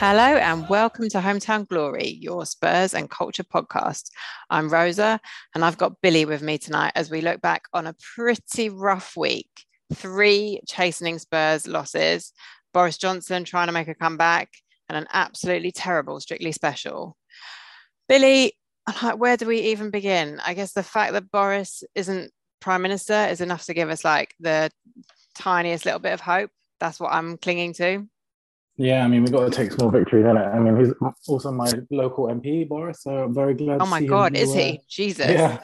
Hello and welcome to Hometown Glory, your Spurs and Culture podcast. I'm Rosa and I've got Billie with me tonight as we look back on a pretty rough week. Three chastening Spurs losses, Boris Johnson trying to make a comeback, and an absolutely terrible Strictly Special. Billie, where do we even begin? I guess the fact that Boris isn't Prime Minister is enough to give us like the tiniest little bit of hope. That's what I'm clinging to. Yeah, I mean, we've got to take small victories, isn't it? I mean, he's also my local MP, Boris, so I'm very glad. Oh my God, is he? Jesus. Yeah.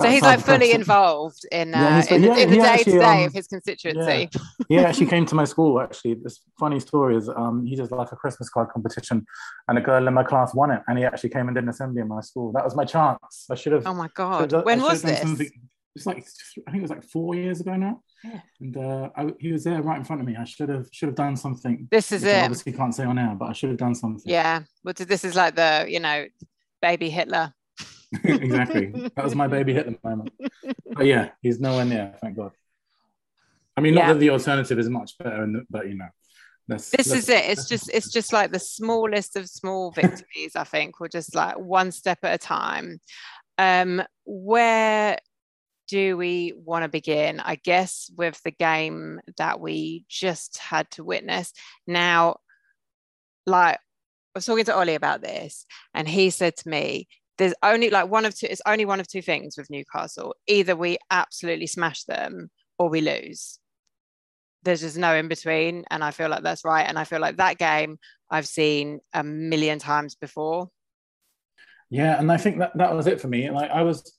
So he's like fully involved in, uh, yeah, in, yeah, in, the day to day of his constituency. Yeah. he actually came to my school, actually. This funny story is um, he did like a Christmas card competition and a girl in my class won it. And he actually came and did an assembly in my school. That was my chance. I should have. Oh my God. When was this? It's like, I think it was like four years ago now. Yeah. And uh, I, he was there right in front of me. I should have should have done something. This is it. Obviously, can't say on air, but I should have done something. Yeah, but this is like the you know, baby Hitler. exactly. That was my baby Hitler moment. But yeah, he's nowhere near. Thank God. I mean, not yeah. that the alternative is much better, but you know. This is it. It's just it's just like the smallest of small victories. I think we're just like one step at a time. Um, where do we want to begin? I guess with the game that we just had to witness. Now, like I was talking to Ollie about this, and he said to me, there's only like one of two, it's only one of two things with Newcastle. Either we absolutely smash them or we lose. There's just no in between. And I feel like that's right. And I feel like that game I've seen a million times before. Yeah, and I think that that was it for me. Like I was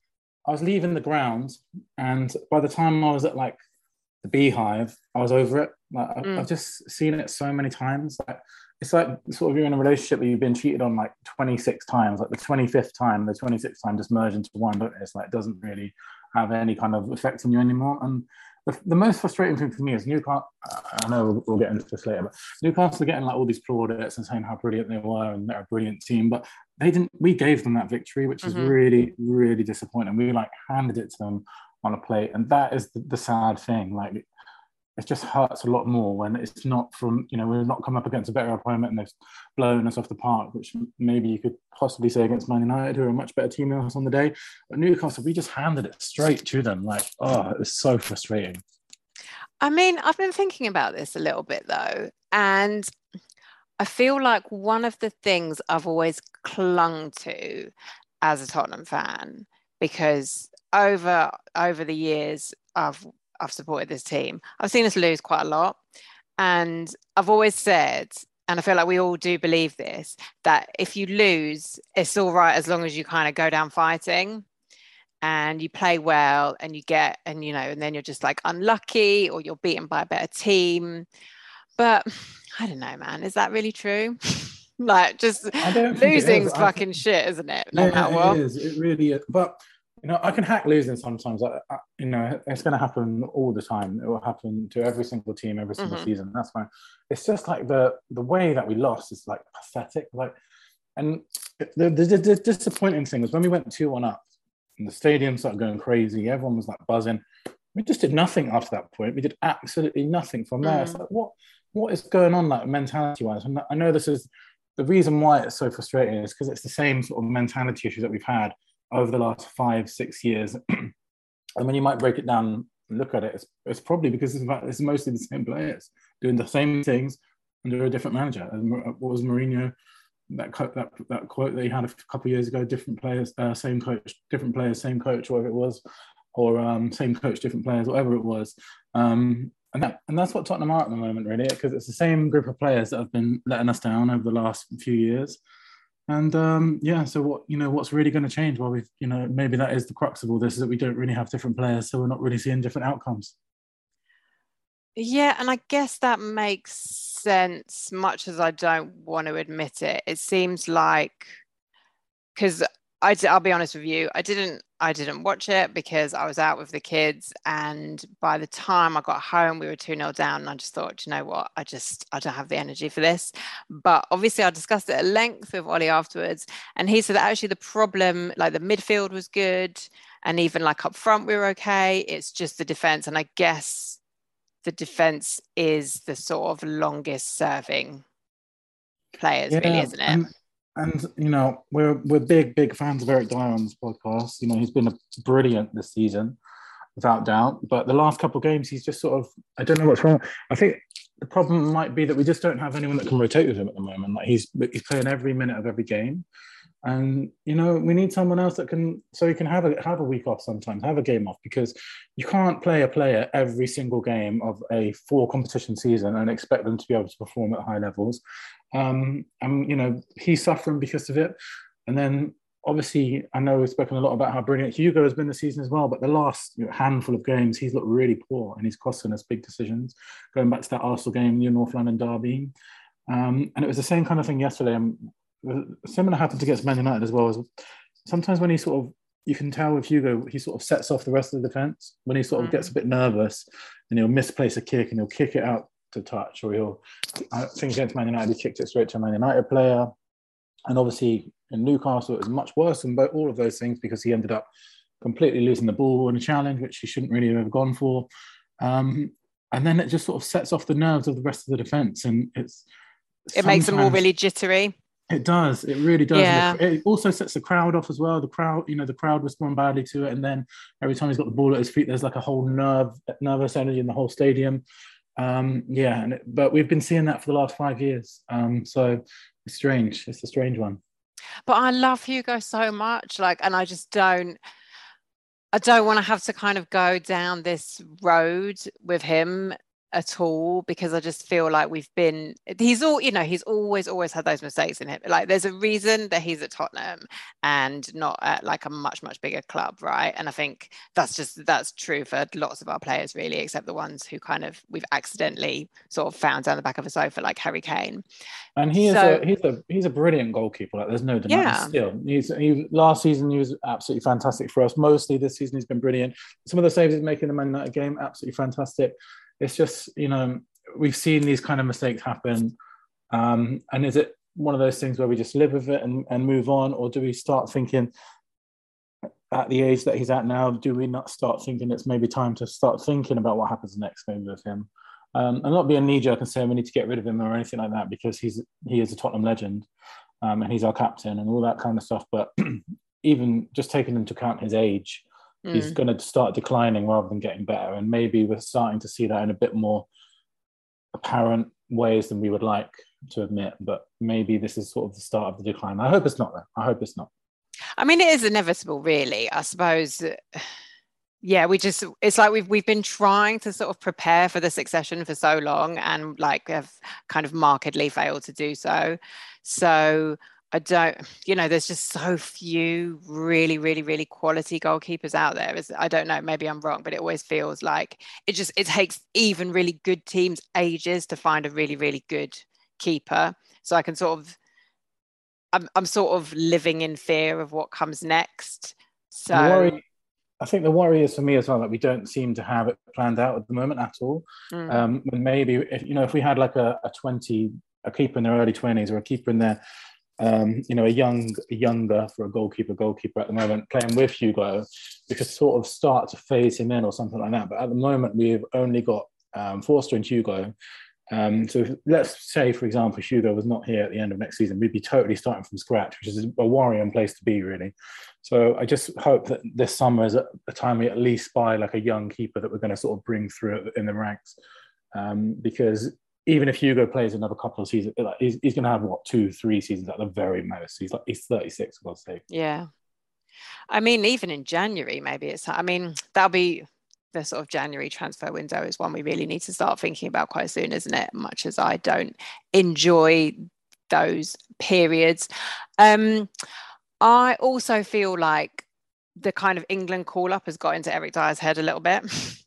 I was leaving the ground, and by the time I was at like the beehive, I was over it. Like mm. I've just seen it so many times. Like it's like sort of you're in a relationship where you've been cheated on like 26 times. Like the 25th time, the 26th time just merge into one. But it's like it doesn't really have any kind of effect on you anymore. And the, the most frustrating thing for me is Newcastle. I know we'll, we'll, get into this later, but Newcastle are getting like all these plaudits and saying how brilliant they were and they're a brilliant team, but they didn't. We gave them that victory, which mm-hmm. is really, really disappointing. We like handed it to them on a plate, and that is the, the sad thing. Like it just hurts a lot more when it's not from you know we've not come up against a better opponent and they've blown us off the park, which maybe you could possibly say against Man United, who are a much better team than us on the day. But Newcastle, we just handed it straight to them. Like, oh, it was so frustrating. I mean, I've been thinking about this a little bit though, and I feel like one of the things I've always clung to as a Tottenham fan, because over over the years I've I've supported this team. I've seen us lose quite a lot. And I've always said, and I feel like we all do believe this, that if you lose, it's all right as long as you kind of go down fighting. and you play well and you get and you know and then you're just like unlucky or you're beaten by a better team. But i don't know man. Is that really true? Like just losing's fucking think, shit isn't it? No yeah, it is. It really is. But you know i can hack losing sometimes I, I, you know it's going to happen all the time it will happen to every single team every single mm-hmm. season that's fine it's just like the the way that we lost is like pathetic like and the, the, the disappointing thing was when we went 2-1 up and the stadium started going crazy. Everyone was like buzzing. We just did nothing after that point. We did absolutely nothing from there. Mm. It's like, what what is going on, like mentality wise? And I know this is the reason why it's so frustrating is because it's the same sort of mentality issues that we've had over the last five, six years. and when you might break it down and look at it, it's, it's probably because it's, it's mostly the same players doing the same things under a different manager. What was Mourinho? that that that quote that he had a couple of years ago: different players, uh, same coach, different players, same coach, whatever it was, or um, same coach, different players, whatever it was. Um, and that and that's what Tottenham are at the moment, really, because it's the same group of players that have been letting us down over the last few years. And um, yeah, so what you know, what's really going to change? Well, we've you know maybe that is the crux of all this is that we don't really have different players, so we're not really seeing different outcomes. Yeah, and I guess that makes sense, much as I don't want to admit it. It seems like because I, I'll be honest with you, I didn't I didn't watch it because I was out with the kids, and by the time I got home, we were two 0 down, and I just thought, you know what, I just I don't have the energy for this. But obviously, I discussed it at length with Ollie afterwards, and he said that actually the problem, like the midfield, was good, and even like up front, we were okay. It's just the defense, and I guess the defense is the sort of longest serving players, yeah, really, isn't it? And, and, you know, we're we're big, big fans of Eric Dier on this podcast. You know, he's been a brilliant this season, without doubt. But the last couple of games, he's just sort of I don't know what's wrong. I think the problem might be that we just don't have anyone that can rotate with him at the moment. Like he's he's playing every minute of every game. And you know, we need someone else that can so he can have a have a week off sometimes, have a game off, because you can't play a player every single game of a four competition season and expect them to be able to perform at high levels. Um, and you know, he's suffering because of it. And then obviously, I know we've spoken a lot about how brilliant Hugo has been this season as well, but the last you know, handful of games, he's looked really poor and he's costing us big decisions. Going back to that Arsenal game, your North London derby. Um, and it was the same kind of thing yesterday. Um, similar happened against Man United as well. As sometimes when he sort of you can tell with Hugo, he sort of sets off the rest of the defense when he sort of mm. gets a bit nervous and he'll misplace a kick and he'll kick it out to touch, or he'll. I think against Man United, he kicked it straight to a Man United player, and obviously in Newcastle it was much worse than both, all of those things because he ended up completely losing the ball in a challenge which he shouldn't really have gone for. Um, and then it just sort of sets off the nerves of the rest of the defense, and it's. It makes them all really jittery. It does. It really does. Yeah. It also sets the crowd off as well. The crowd, you know, the crowd respond badly to it, and then every time he's got the ball at his feet, there's like a whole nerve, nervous energy in the whole stadium. Um, yeah, and but we've been seeing that for the last five years. Um, so it's strange. It's a strange one. But I love Hugo so much, like, and I just don't. I don't want to have to kind of go down this road with him at all because I just feel like we've been he's all you know he's always always had those mistakes in him. Like there's a reason that he's at Tottenham and not at like a much much bigger club right? And I think that's just that's true for lots of our players really except the ones who kind of we've accidentally sort of found down the back of a sofa like Harry Kane. And he is so, a he's a he's a brilliant goalkeeper like there's no denying. Yeah. still he's he last season he was absolutely fantastic for us. Mostly this season he's been brilliant. Some of the saves he's making in the Man United game absolutely fantastic it's just you know we've seen these kind of mistakes happen. Um, and is it one of those things where we just live with it and, and move on? Or do we start thinking at the age that he's at now do we not start thinking it's maybe time to start thinking about what happens next maybe with him? Um, and not be a knee-jerk and say we need to get rid of him or anything like that because he's he is a Tottenham legend um, and he's our captain and all that kind of stuff. But even just taking into account his age mm. he's going to start declining rather than getting better. And maybe we're starting to see that in a bit more apparent ways than we would like to admit. But maybe this is sort of the start of the decline. I hope it's not. Though. I hope it's not. I mean, it is inevitable, really. I suppose. Yeah, we just it's like we've we've been trying to sort of prepare for the succession for so long and like have kind of markedly failed to do so. So I don't, you know, there's just so few really, really, really quality goalkeepers out there. I don't know, maybe I'm wrong, but it always feels like it just it takes even really good teams ages to find a really, really good keeper. So I can sort of I'm I'm sort of living in fear of what comes next. So worry, I think the worry is for me as well that we don't seem to have it planned out at the moment at all. Mm. Um, maybe if you know if we had like a, a 20 a keeper in their early 20s or a keeper in their um, you know, a young, younger for a goalkeeper, goalkeeper at the moment, playing with Hugo, we could sort of start to phase him in or something like that. But at the moment, we've only got um, Forster and Hugo. Um, so if, let's say, for example, Hugo was not here at the end of next season, we'd be totally starting from scratch, which is a worrying place to be, really. So I just hope that this summer is a, a time we at least buy like a young keeper that we're going to sort of bring through in the ranks. Um, because even if Hugo plays another couple of seasons, like he's, he's going to have what two, three seasons at the very most. He's like he's 36, for God's sake. Yeah, I mean, even in January, maybe it's. I mean, that'll be the sort of January transfer window is one we really need to start thinking about quite soon, isn't it? Much as I don't enjoy those periods, um, I also feel like the kind of England call up has got into Eric Dier's head a little bit.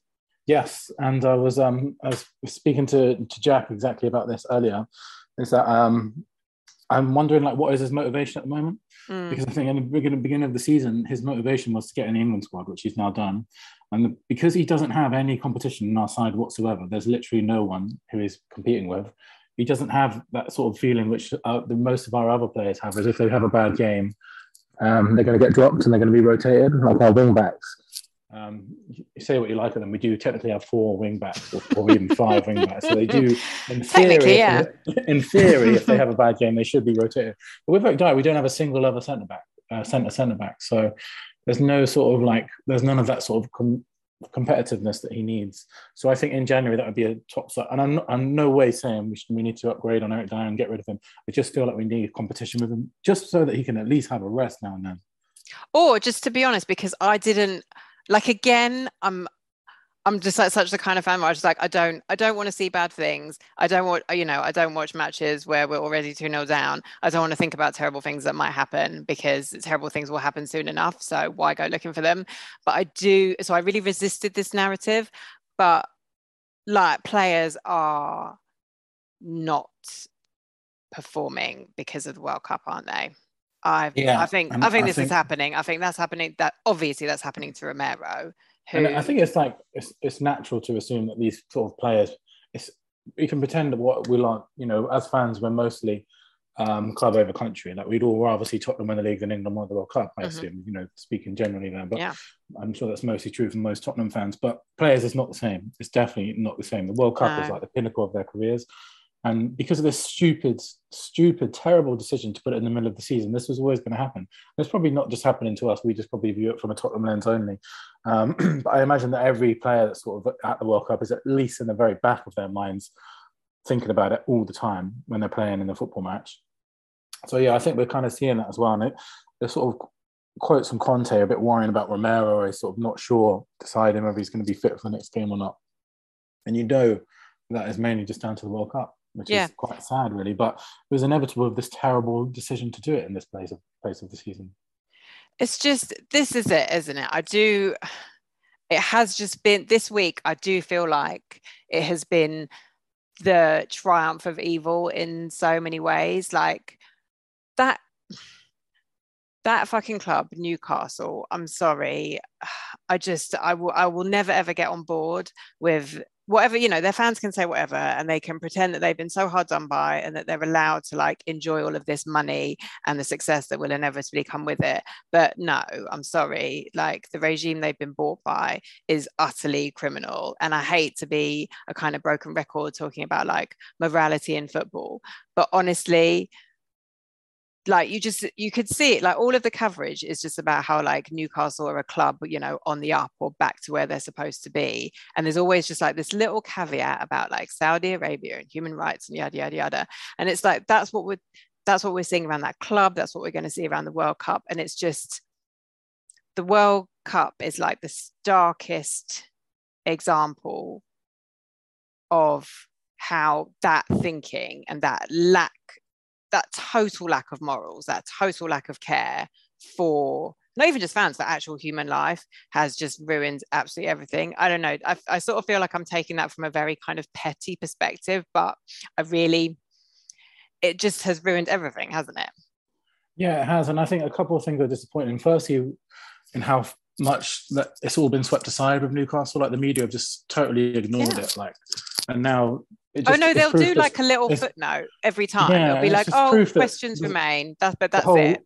Yes, and I was um I was speaking to to Jack exactly about this earlier. Is that um I'm wondering like what is his motivation at the moment? Mm. Because I think in the beginning, beginning of the season, his motivation was to get in the England squad, which he's now done. And because he doesn't have any competition on our side whatsoever, there's literally no one who is competing with. He doesn't have that sort of feeling which uh, the most of our other players have, as if they have a bad game, um, they're going to get dropped and they're going to be rotated, like our wing backs. Um, you say what you like of them. We do technically have four wing backs or, or even five wing backs. So they do, in theory, yeah. in theory, if they have a bad game, they should be rotated. But with Eric Dier, we don't have a single other centre back, uh, centre centre back. So there's no sort of like, there's none of that sort of com- competitiveness that he needs. So I think in January that would be a top set. And I'm, not, I'm no way saying we, should, we need to upgrade on Eric Dier and get rid of him. I just feel like we need competition with him, just so that he can at least have a rest now and then. Or just to be honest, because I didn't like again i'm i'm just like such the kind of fan where i just like i don't i don't want to see bad things. I don't want you know i don't watch matches where we're already 2-0 down. I don't want to think about terrible things that might happen because terrible things will happen soon enough so why go looking for them? But i do so i really resisted this narrative but like players are not performing because of the world cup aren't they I yeah, I think I think I this think, is happening. I think that's happening. That obviously that's happening to Romero. Who... I think it's like it's, it's natural to assume that these sort of players. It's we can pretend that what we like. You know, as fans, we're mostly um, club over country. Like we'd all rather see Tottenham win the league than England win the World Cup. I mm-hmm. assume. You know, speaking generally there, but yeah. I'm sure that's mostly true for most Tottenham fans. But players, it's not the same. It's definitely not the same. The World Cup no. is like the pinnacle of their careers. And because of this stupid, stupid, terrible decision to put it in the middle of the season, this was always going to happen. It's probably not just happening to us. We just probably view it from a Tottenham lens only. Um, but I imagine that every player that's sort of at the World Cup is at least in the very back of their minds thinking about it all the time when they're playing in the football match. So yeah, I think we're kind of seeing that as well. And it, the sort of quotes from Conte a bit worrying about Romero. He's sort of not sure, deciding whether he's going to be fit for the next game or not. And you know that is mainly just down to the World Cup which yeah. is quite sad, really. But it was inevitable of this terrible decision to do it in this place of place of the season. It's just this is it, isn't it? I do. It has just been this week. I do feel like it has been the triumph of evil in so many ways. Like that that fucking club newcastle i'm sorry i just i will i will never ever get on board with whatever you know their fans can say whatever and they can pretend that they've been so hard done by and that they're allowed to like enjoy all of this money and the success that will inevitably come with it. But no i'm sorry like the regime they've been bought by is utterly criminal. And i hate to be a kind of broken record talking about like morality in football but honestly like you just you could see it like all of the coverage is just about how like newcastle are a club you know on the up or back to where they're supposed to be. And there's always just like this little caveat about like saudi arabia and human rights and yada yada yada. And it's like that's what we're that's what we're seeing around that club. That's what we're going to see around the world cup. And it's just the world cup is like the starkest example of how that thinking and that lack that total lack of morals, that total lack of care for not even just fans, but actual human life has just ruined absolutely everything. I don't know. I, I sort of feel like I'm taking that from a very kind of petty perspective, but I really, it just has ruined everything, hasn't it? Yeah, it has. And I think a couple of things are disappointing. Firstly, in how much that it's all been swept aside with Newcastle. Like the media have just totally ignored yeah. it. Like, and now. Oh, just, oh no, they'll do like a little footnote every time. Yeah, They'll be like, "Oh, questions remain." That's but that's whole, it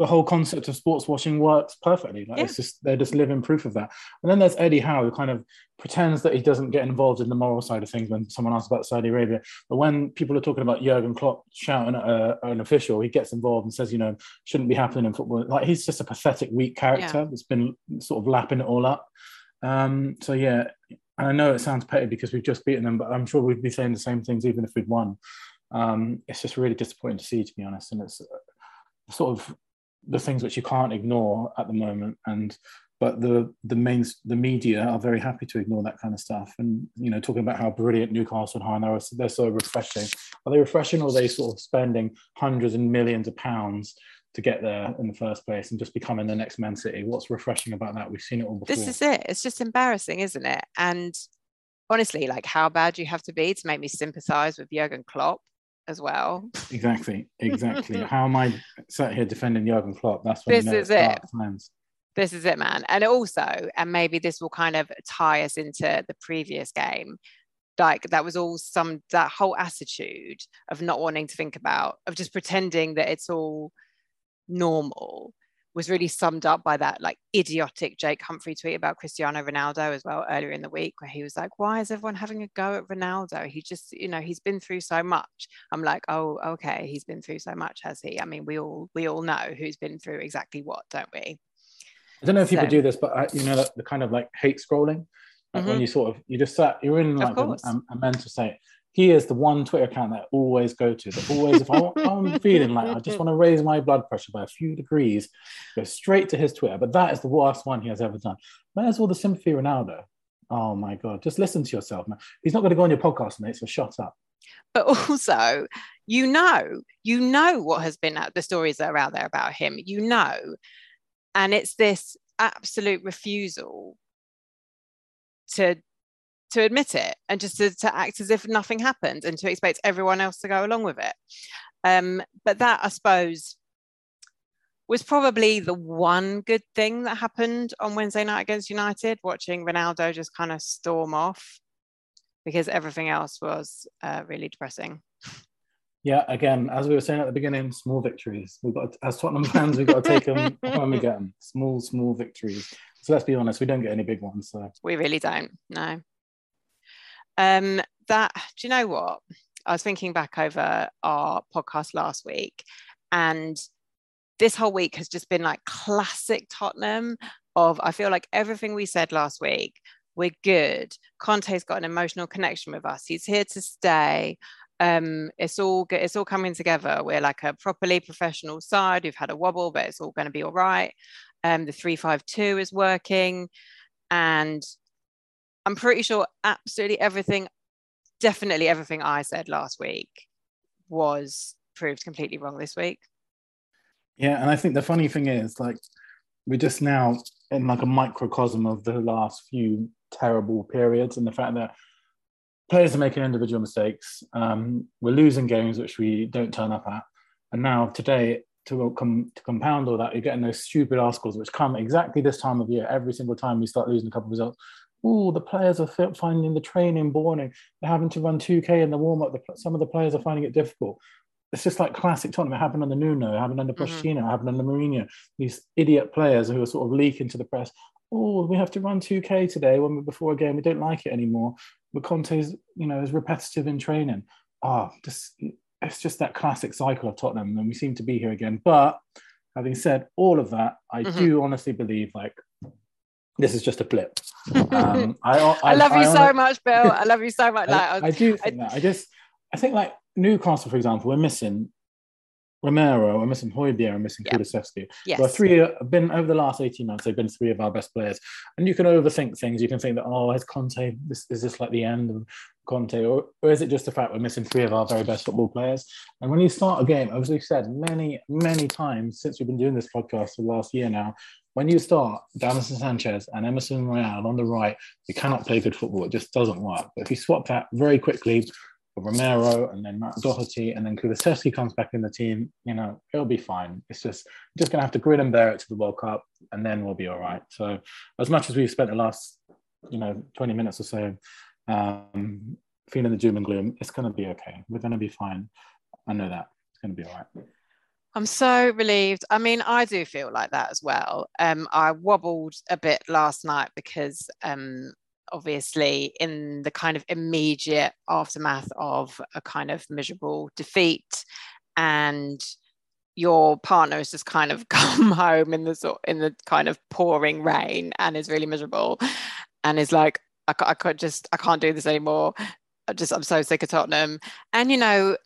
the whole concept of sports washing works perfectly. Like yeah. it's just they're just living proof of that. And then there's Eddie Howe who kind of pretends that he doesn't get involved in the moral side of things when someone asks about Saudi Arabia. But when people are talking about Jurgen Klopp shouting at a, an official, he gets involved and says, you know, shouldn't be happening in football. Like he's just a pathetic, weak character yeah. that's been sort of lapping it all up. Um, so yeah, and I know it sounds petty because we've just beaten them, but I'm sure we'd be saying the same things even if we'd won. Um, it's just really disappointing to see, to be honest. And it's uh, sort of the things which you can't ignore at the moment and but the the main the media are very happy to ignore that kind of stuff and you know talking about how brilliant newcastle and are they're so refreshing are they refreshing or are they sort of spending hundreds and millions of pounds to get there in the first place and just becoming the next man city what's refreshing about that we've seen it all before this is it it's just embarrassing isn't it and honestly like how bad you have to be to make me sympathize with jurgen klopp as well. Exactly, exactly. How am I sat here defending Jurgen Klopp? That's when this is it. This is it, man. And also, and maybe this will kind of tie us into the previous game. Like that was all some that whole attitude of not wanting to think about, of just pretending that it's all normal was really summed up by that like idiotic Jake Humphrey tweet about Cristiano Ronaldo as well earlier in the week, where he was like, Why is everyone having a go at Ronaldo? He just, you know, he's been through so much. I'm like, Oh, okay, he's been through so much, has he? I mean, we all we all know who's been through exactly what, don't we? I don't know if so, people do this, but I, you know, the, the kind of like hate scrolling, like mm-hmm. when you sort of you just sat, you're in like a, a mental state he is the one Twitter account that I always go to. That always, if I, am feeling like I just want to raise my blood pressure by a few degrees, go straight to his Twitter. But that is the worst one he has ever done. Where's all the sympathy, Ronaldo? Oh my God, just listen to yourself, man. He's not going to go on your podcast, mate, so shut up. But also, you know, you know what has been uh, the stories that are out there about him, you know. And it's this absolute refusal to to admit it and just to, to act as if nothing happened and to expect everyone else to go along with it. Um, but that, I suppose, was probably the one good thing that happened on Wednesday night against United, watching Ronaldo just kind of storm off because everything else was uh, really depressing. Yeah, again, as we were saying at the beginning, small victories. We've got, to, as Tottenham fans, we've got to take them when we get them. Small, small victories. So let's be honest, we don't get any big ones. So we really don't. No. Um, that do you know what? I was thinking back over our podcast last week, and this whole week has just been like classic Tottenham. Of I feel like everything we said last week, we're good. Conte's got an emotional connection with us. He's here to stay. Um, it's all good. It's all coming together. We're like a properly professional side. We've had a wobble, but it's all going to be all right. Um, the three five two is working, and I'm pretty sure absolutely everything, definitely everything I said last week was proved completely wrong this week. Yeah, and I think the funny thing is, like, we're just now in like a microcosm of the last few terrible periods, and the fact that players are making individual mistakes. Um, we're losing games which we don't turn up at, and now today to come to compound all that, you're getting those stupid articles which come exactly this time of year. Every single time we start losing a couple of results, oh, the players are finding the training boring. They're having to run 2K in the warm up. Some of the players are finding it difficult. It's just like classic Tottenham. It happened under Nuno, it happened under mm-hmm. Pochettino, mm-hmm. it happened under Mourinho. These idiot players who are sort of leaking to the press. Oh, we have to run 2K today when we're before a game. We don't like it anymore. But Conte's, you know, is repetitive in training. Ah, oh, just it's just that classic cycle of Tottenham, and we seem to be here again. But having said all of that, I mm-hmm. do honestly believe like this is just a blip. Um, I, I, I, love you so much, Bill. I love you so much. Like, I, do think that. I just, I think like Newcastle, for example, we're missing Romero, we're missing Højbjerg, we're missing yeah. Kulusevski. Yes. Well, three have been over the last 18 months, they've been three of our best players. And you can overthink things. You can think that, oh, is Conte, this is this like the end of Conte, or, or is it just the fact we're missing three of our very best football players? And when you start a game, as we've said many, many times since we've been doing this podcast for the last year now, when you start Davinson Sanchez and Emerson Royal on the right, you cannot play good football. It just doesn't work. But if you swap that very quickly for Romero and then Matt Doherty and then Kulusevski comes back in the team, you know, it'll be fine. It's just just gonna have to grin and bear it to the World Cup and then we'll be all right. So as much as we've spent the last, you know, 20 minutes or so um, feeling the doom and gloom, it's gonna be okay. We're gonna be fine. I know that. It's gonna be all right. I'm so relieved. I mean, I do feel like that as well. Um, I wobbled a bit last night because um, obviously in the kind of immediate aftermath of a kind of miserable defeat and your partner has just kind of come home in the sort in the kind of pouring rain and is really miserable and is like I, I could just I can't do this anymore I just I'm so sick of Tottenham and you know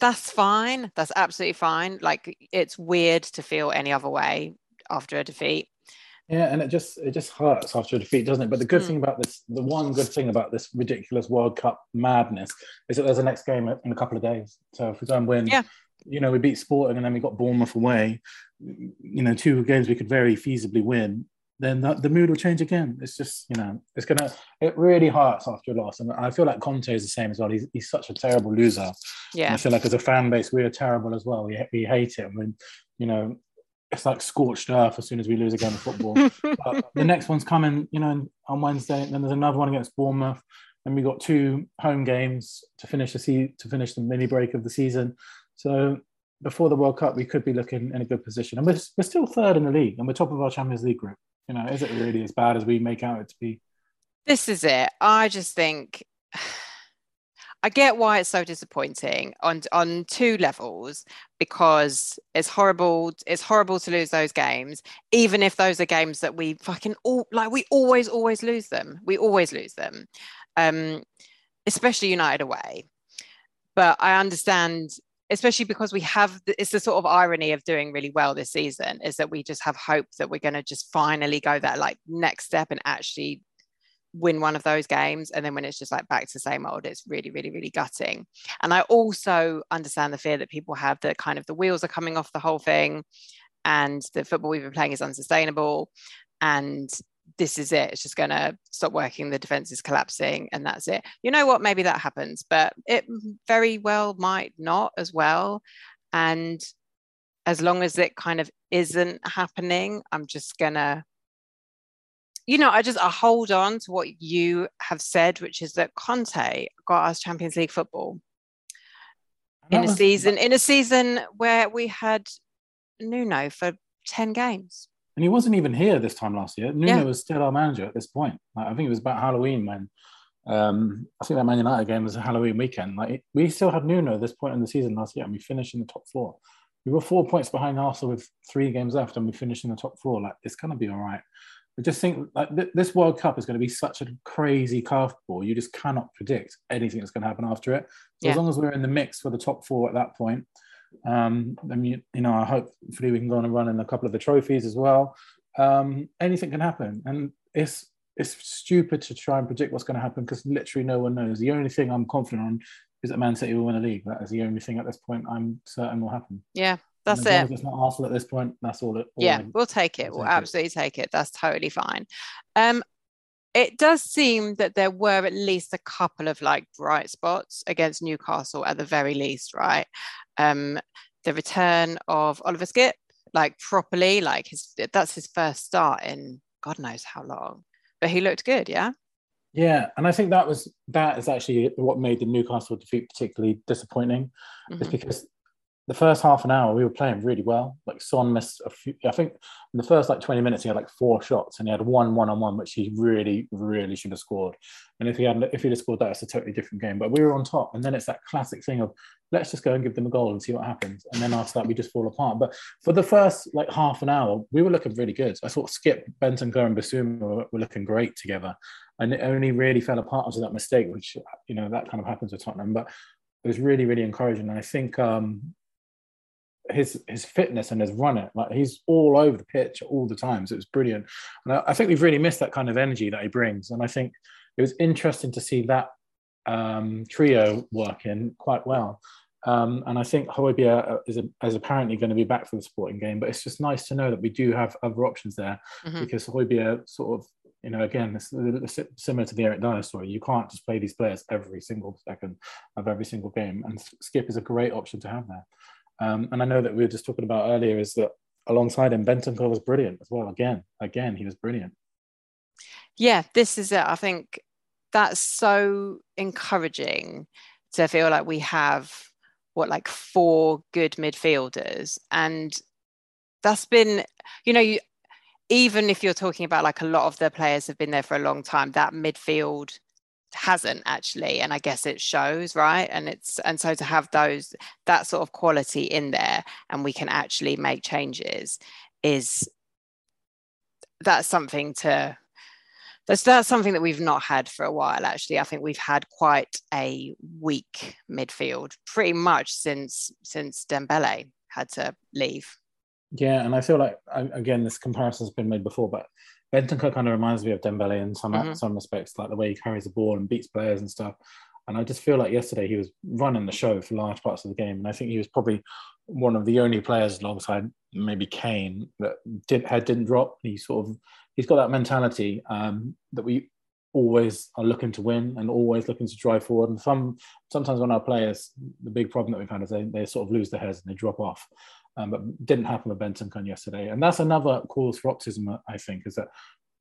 that's fine that's absolutely fine like it's weird to feel any other way after a defeat yeah, and it just it just hurts after a defeat, doesn't it? But the good mm. thing about this, the one good thing about this ridiculous World Cup madness is that there's a next game in a couple of days. So if we go and win, yeah. you know, we beat Sporting and then we got Bournemouth away, you know, two games we could very feasibly win. Then the, the mood will change again. It's just, you know, it's gonna. It really hurts after a loss, and I feel like Conte is the same as well. He's, he's such a terrible loser. Yeah, and I feel like as a fan base, we are terrible as well. We, we hate it. I mean, you know, it's like scorched earth as soon as we lose a game of football. the next one's coming, you know, on Wednesday, and then there's another one against Bournemouth. And we got two home games to finish the se- to finish the mini break of the season. So before the World Cup, we could be looking in a good position, and we're, we're still third in the league, and we're top of our Champions League group. You know, is it really as bad as we make out it to be? This is it. I just think I get why it's so disappointing on on two levels because it's horrible. It's horrible to lose those games, even if those are games that we fucking all like. We always, always lose them. We always lose them, um, especially United away. But I understand, especially because we have. It's the sort of irony of doing really well this season is that we just have hope that we're going to just finally go that like next step and actually win one of those games and then when it's just like back to the same old it's really really really gutting and i also understand the fear that people have that kind of the wheels are coming off the whole thing and the football we've been playing is unsustainable and this is it it's just going to stop working the defense is collapsing and that's it. You know what? Maybe that happens but it very well might not as well. And as long as it kind of isn't happening i'm just going to you know, I just I hold on to what you have said, which is that Conte got us Champions League football. In a season in a season where we had Nuno for ten games. And he wasn't even here this time last year. Nuno yeah. was still our manager at this point. Like, I think it was about Halloween when um, I think that Man United game was a Halloween weekend. Like we still had Nuno at this point in the season last year, and we finished in the top four. We were four points behind Arsenal with three games left, and we finished in the top four. Like it's gonna be all right. I just think like th- this World Cup is going to be such a crazy curveball. You just cannot predict anything that's going to happen after it. So yeah. as long as we're in the mix for the top four at that point, um, then you, you know I hope hopefully we can go on and run in a couple of the trophies as well. Um, anything can happen, and it's it's stupid to try and predict what's going to happen because literally no one knows. The only thing I'm confident on is that Man City will win a league. That is the only thing at this point I'm certain will happen. Yeah, that's it. it's not Arsenal at this point. That's all it. All yeah, we'll take it. We'll, we'll absolutely it. take it. That's totally fine. Um, it does seem that there were at least a couple of like bright spots against Newcastle at the very least, right? Um, the return of Oliver Skipp, like properly, like his that's his first start in God knows how long, but he looked good, yeah. Yeah, and I think that was that is actually what made the Newcastle defeat particularly disappointing, mm-hmm. is because the first half an hour we were playing really well. Like Son missed a few. I think in the first like twenty minutes he had like four shots, and he had one one on one, which he really, really should have scored. And if he had if he'd have scored that, it's a totally different game. But we were on top, and then it's that classic thing of let's just go and give them a goal and see what happens. And then after that, we just fall apart. But for the first like half an hour, we were looking really good. I thought Skipp, Bentancur, and Bissouma were, were looking great together, and it only really fell apart after that mistake, which you know that kind of happens with Tottenham. But it was really, really encouraging. And I think um, his his fitness and his running. Like he's all over the pitch all the time. So it was brilliant. And I, I, think we've really missed that kind of energy that he brings. And I think it was interesting to see that um, trio working quite well. Um, and I think Højbjerg uh, is, is, apparently going to be back for the sporting game, but it's just nice to know that we do have other options there mm-hmm. because Højbjerg sort of, you know, again, it's, similar to the Eric Dier story. You can't just play these players every single second of every single game. And Skipp is a great option to have there. Um, and I know that we were just talking about earlier is that alongside him, Bentancur was brilliant as well. Again, again, he was brilliant. Yeah, this is it. I think that's so encouraging to feel like we have what like four good midfielders and that's been you know you, even if you're talking about like a lot of the players have been there for a long time that midfield hasn't actually and i guess it shows right? And it's and so to have those that sort of quality in there and we can actually make changes is that's something to that's that's something that we've not had for a while actually. I think we've had quite a weak midfield pretty much since since dembele had to leave. Yeah and i feel like again this comparison has been made before but Bentancur kind of reminds me of Dembele in some mm-hmm. some respects, like the way he carries the ball and beats players and stuff. And I just feel like yesterday he was running the show for large parts of the game, and I think he was probably one of the only players alongside maybe Kane that did head didn't drop. He sort of he's got that mentality um, that we always are looking to win and always looking to drive forward. And some sometimes when our players, the big problem that we've had is they, they sort of lose their heads and they drop off um, but didn't happen with Bentancur yesterday. And that's another cause for optimism, I think, is that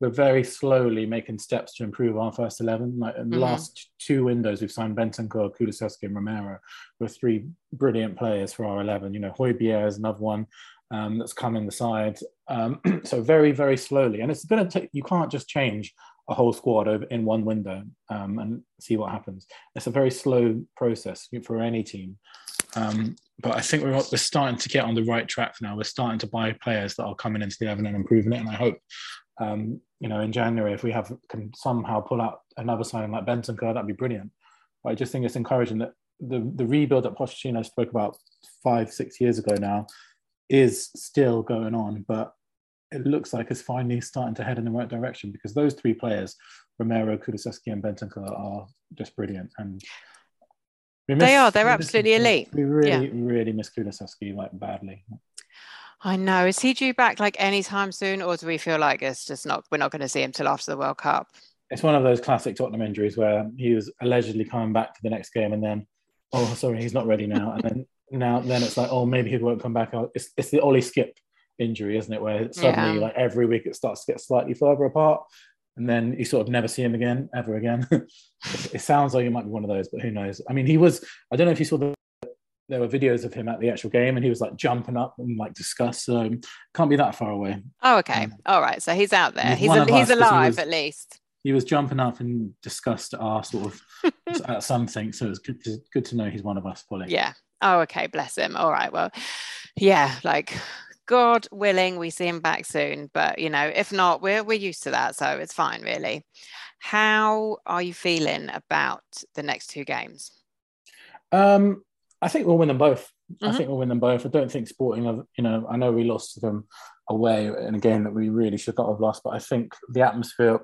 we're very slowly making steps to improve our first 11. Like in the mm-hmm. last two windows, we've signed Bentancur, Kulusevski, and Romero, with three brilliant players for our 11. You know, Højbjerg is another one um, that's come in the side. Um, so very, very slowly. And it's going to take, you can't just change a whole squad over in one window um, and see what happens. It's a very slow process for any team. Um, but I think we're, we're starting to get on the right track now. We're starting to buy players that are coming into the Everton and improving it. And I hope, um, you know, in January, if we have can somehow pull out another signing like Bentancur, that'd be brilliant. But I just think it's encouraging that the, the rebuild that Pochettino spoke about five, six years ago now is still going on. But it looks like it's finally starting to head in the right direction because those three players, Romero, Kulusevski, and Bentancur, are just brilliant. And Miss, they are. They're absolutely miss, elite. We really, yeah. really miss Kulusevski like badly. I know. Is he due back like anytime soon, or do we feel like it's just not? We're not going to see him till after the World Cup. It's one of those classic Tottenham injuries where he was allegedly coming back for the next game, and then, oh, sorry, he's not ready now, and then now then it's like, oh, maybe he won't come back. Oh, it's it's the Ollie Skipp injury, isn't it? Where suddenly, yeah. like every week, it starts to get slightly further apart, and then you sort of never see him again, ever again. it, sounds like it might be one of those, but who knows? I mean, he was. I don't know if you saw the. There were videos of him at the actual game, and he was like jumping up and like disgust. So can't be that far away. Oh, okay, um, all right. So he's out there. He's he's, a, he's alive he was, at least. He was jumping up and disgust at our sort of at something. So it's good to, good to know he's one of us fully. Yeah. Oh, okay. Bless him. All right. Well, yeah. Like God willing, we see him back soon. But you know, if not, we're we're used to that, so it's fine, really. How are you feeling about the next two games? Um, I think we'll win them both. Mm-hmm. I think we'll win them both. I don't think Sporting, have, you know, I know we lost to them away in a game that we really should not have lost, but I think the atmosphere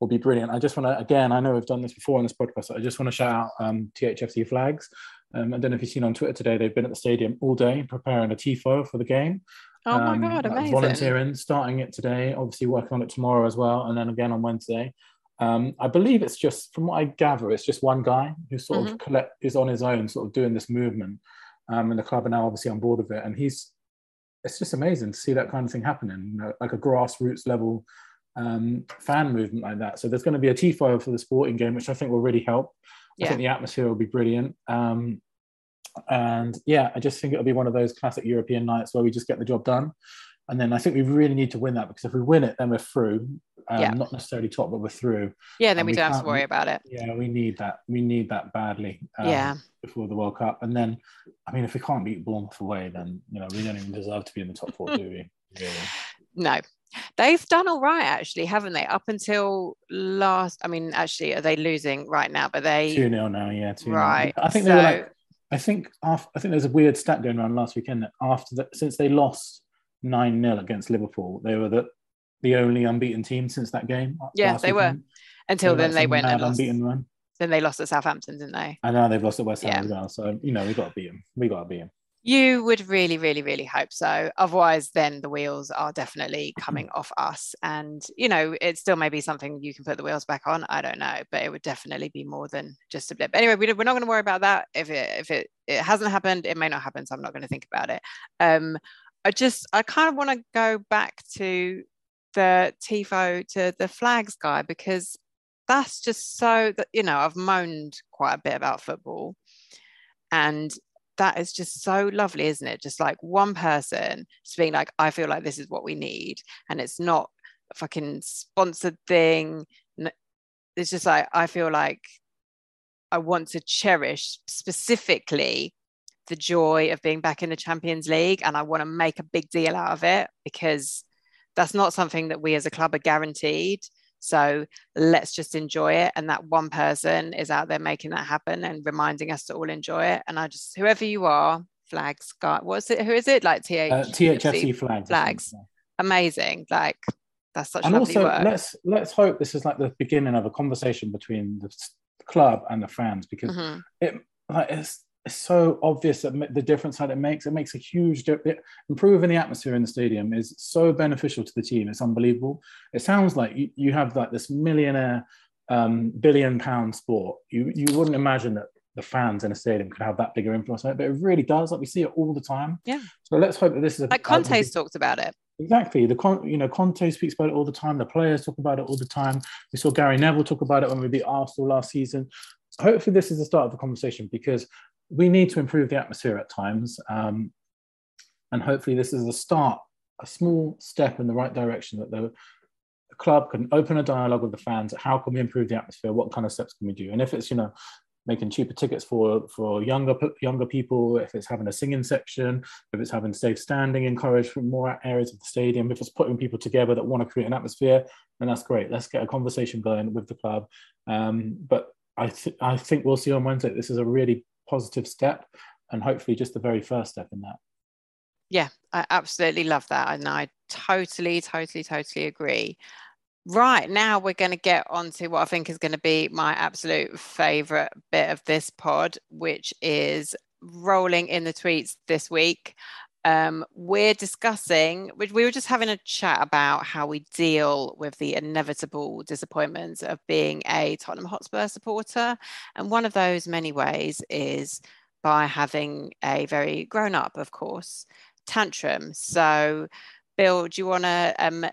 will be brilliant. I just want to, again, I know we've done this before on this podcast, I just want to shout out um, THFC flags. Um, I don't know if you've seen on Twitter today, they've been at the stadium all day preparing a TIFO for the game. Oh my um, god, amazing! Volunteering, starting it today. Obviously, working on it tomorrow as well, and then again on Wednesday. Um, I believe it's just, from what I gather, it's just one guy who sort mm-hmm. of collect, is on his own, sort of doing this movement, um, and the club are now obviously on board with it. And he's, it's just amazing to see that kind of thing happening, you know, like a grassroots level um, fan movement like that. So there's going to be a Tifo for the sporting game, which I think will really help. Yeah. I think the atmosphere will be brilliant. Um, and yeah, I just think it'll be one of those classic European nights where we just get the job done. And then I think we really need to win that because if we win it, then we're through. Um, yeah. Not necessarily top, but we're through. Yeah, then we, we don't have to worry about it. Yeah, we need that. We need that badly. Um, yeah. Before the World Cup, and then, I mean, if we can't beat Bournemouth away, then you know we don't even deserve to be in the top four, do we? Really? No, they've done all right actually haven't they up until last i mean actually are they losing right now but they 2-0 now yeah 2 right i think so, they were like I think after, I think there's a weird stat going around last weekend that after that since they lost nine 0 against Liverpool, they were the the only unbeaten team since that game. Yeah, they weekend. were. Until so then, they went and unbeaten run. Then they lost at Southampton, didn't they? I know they've lost at West Ham Yeah. as well. So you know we got to beat them. We got to beat them. You would really, really, really hope so. Otherwise, then the wheels are definitely coming off us. And, you know, it still may be something you can put the wheels back on. I don't know, but it would definitely be more than just a blip. Anyway, we, we're not going to worry about that. If it, if it, it hasn't happened, it may not happen. So I'm not going to think about it. Um, I just, I kind of want to go back to the TIFO to the flags guy because that's just so that, you know, I've moaned quite a bit about football. And that is just so lovely, isn't it? Just like one person just being like, I feel like this is what we need. And it's not a fucking sponsored thing. It's just like, I feel like I want to cherish specifically the joy of being back in the Champions League. And I want to make a big deal out of it because that's not something that we as a club are guaranteed. So let's just enjoy it. And that one person is out there making that happen and reminding us to all enjoy it. And I just, whoever you are, flags, guy, what's it? Who is it? Like TH- Uh, THFC flags. Flags. Amazing. Like that's such and also work. let's let's hope this is like the beginning of a conversation between the club and the fans because Mhm. it like it's it's so obvious that the difference that it makes. It makes a huge difference. Improving the atmosphere in the stadium is so beneficial to the team. It's unbelievable. It sounds like you, you have like this millionaire, um, billion pound sport. You you wouldn't imagine that the fans in a stadium could have that bigger influence on it, but it really does. Like we see it all the time. Yeah. So let's hope that this is a, Like a- Conte's talked about it. Exactly. The con, you know, Conte speaks about it all the time. The players talk about it all the time. We saw Gary Neville talk about it when we beat Arsenal last season. Hopefully, this is the start of a conversation because we need to improve the atmosphere at times, um, and hopefully, this is a start, a small step in the right direction that the, club can open a dialogue with the fans. How can we improve the atmosphere? What kind of steps can we do? And if it's you know making cheaper tickets for for younger younger people, if it's having a singing section, if it's having safe standing encouraged from more areas of the stadium, if it's putting people together that want to create an atmosphere, then that's great. Let's get a conversation going with the club. Um, but I th- I think we'll see on Wednesday. This is a really positive step, and hopefully just the very first step in that. Yeah, I absolutely love that. And I totally, totally, totally agree. Right now, we're going to get on to what I think is going to be my absolute favorite bit of this pod, which is rolling in the tweets this week. Um, we're discussing, we we were just having a chat about how we deal with the inevitable disappointments of being a Tottenham Hotspur supporter. And one of those many ways is by having a very grown up, of course, tantrum. So, Bill, do you want to um,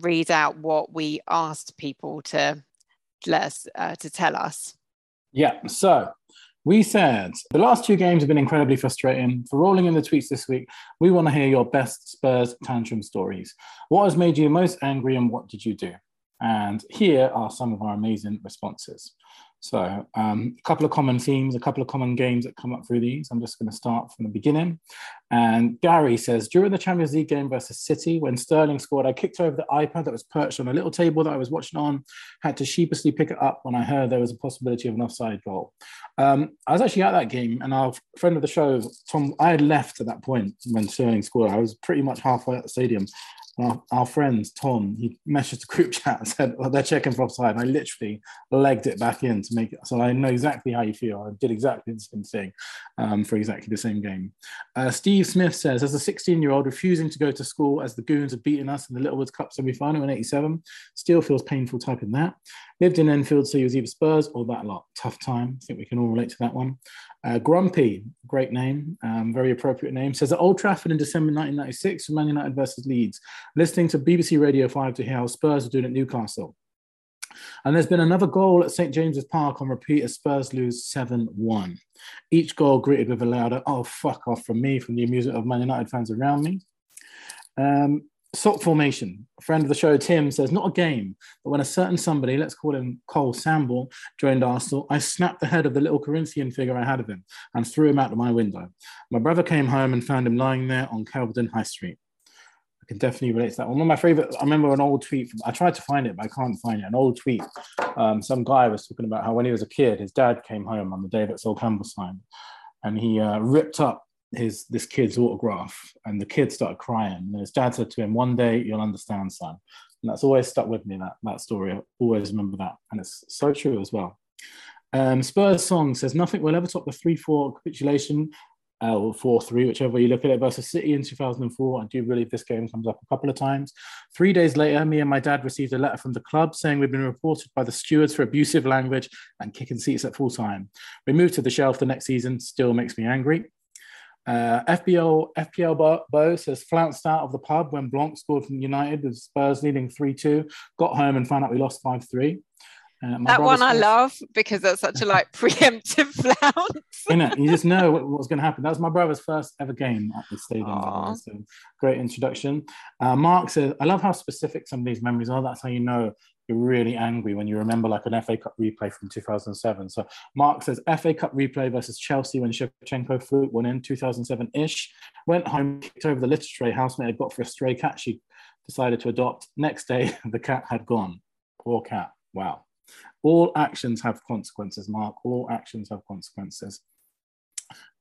read out what we asked people to let us uh, to tell us? Yeah. So we said the last two games have been incredibly frustrating. For rolling in the tweets this week, we want to hear your best Spurs tantrum stories. What has made you most angry and what did you do? And here are some of our amazing responses. So, um, a couple of common themes, a couple of common games that come up through these. I'm just going to start from the beginning. And Gary says, during the Champions League game versus City, when Sterling scored, I kicked over the iPad that was perched on a little table that I was watching on, had to sheepishly pick it up when I heard there was a possibility of an offside goal. Um, I was actually at that game, and our friend of the show, Tom, I had left at that point when Sterling scored. I was pretty much halfway at the stadium. Our, our friend Tom, he messaged the group chat and said, well, they're checking for offside. And I literally legged it back in to make it. So I know exactly how you feel. I did exactly the same thing um, for exactly the same game. Uh, Steve Smith says, as a 16 year old refusing to go to school as the Goons had beaten us in the Littlewoods Cup semi final in 87, still feels painful typing that. Lived in Enfield, so he was either Spurs or that lot. Tough time. I think we can all relate to that one. Uh, Grumpy, great name, um, very appropriate name, says at Old Trafford in December 1996 for Man United versus Leeds, listening to BBC Radio 5 to hear how Spurs were doing at Newcastle. And there's been another goal at St James's Park on repeat as Spurs lose 7 1. Each goal greeted with a louder, oh, fuck off from me, from the amusement of Man United fans around me. Um, Sock formation. A friend of the show, Tim, says, not a game, but when a certain somebody, let's call him Cole Samble, joined Arsenal, I snapped the head of the little Corinthian figure I had of him and threw him out of my window. My brother came home and found him lying there on Kelvedon High Street. I can definitely relate to that. One of my favorite, I remember an old tweet, from, I tried to find it, but I can't find it. An old tweet. Um, some guy was talking about how when he was a kid, his dad came home on the day that Sol Campbell signed and he uh, ripped up his this kid's autograph and the kid started crying and his dad said to him one day you'll understand son and that's always stuck with me that that story i always remember that and it's so true as well Um, Spurs song says nothing will ever top the 3 4 capitulation uh, or 4 3, whichever you look at it, versus City in 2004. I do believe this game comes up a couple of times. Three days later, me and my dad received a letter from the club saying we've been reported by the stewards for abusive language and kicking seats at full time. We moved to the shelf the next season, still makes me angry. Uh, FPL FPL Bo says flounced out of the pub when Blanc scored from United with Spurs leading 3 2. Got home and found out we lost 5 3. Uh, that one I love because that's such a like preemptive flounce. you know, you just know what, what's going to happen. That was my brother's first ever game at the stadium. So great introduction. Uh, Mark says, I love how specific some of these memories are. That's how you know you're really angry when you remember like an FA Cup replay from 2007. So Mark says FA Cup replay versus Chelsea when Shevchenko fluke won in 2007-ish. Went home, kicked over the litter tray housemate had got for a stray cat she decided to adopt. Next day, the cat had gone. Poor cat. Wow. All actions have consequences, Mark. All actions have consequences.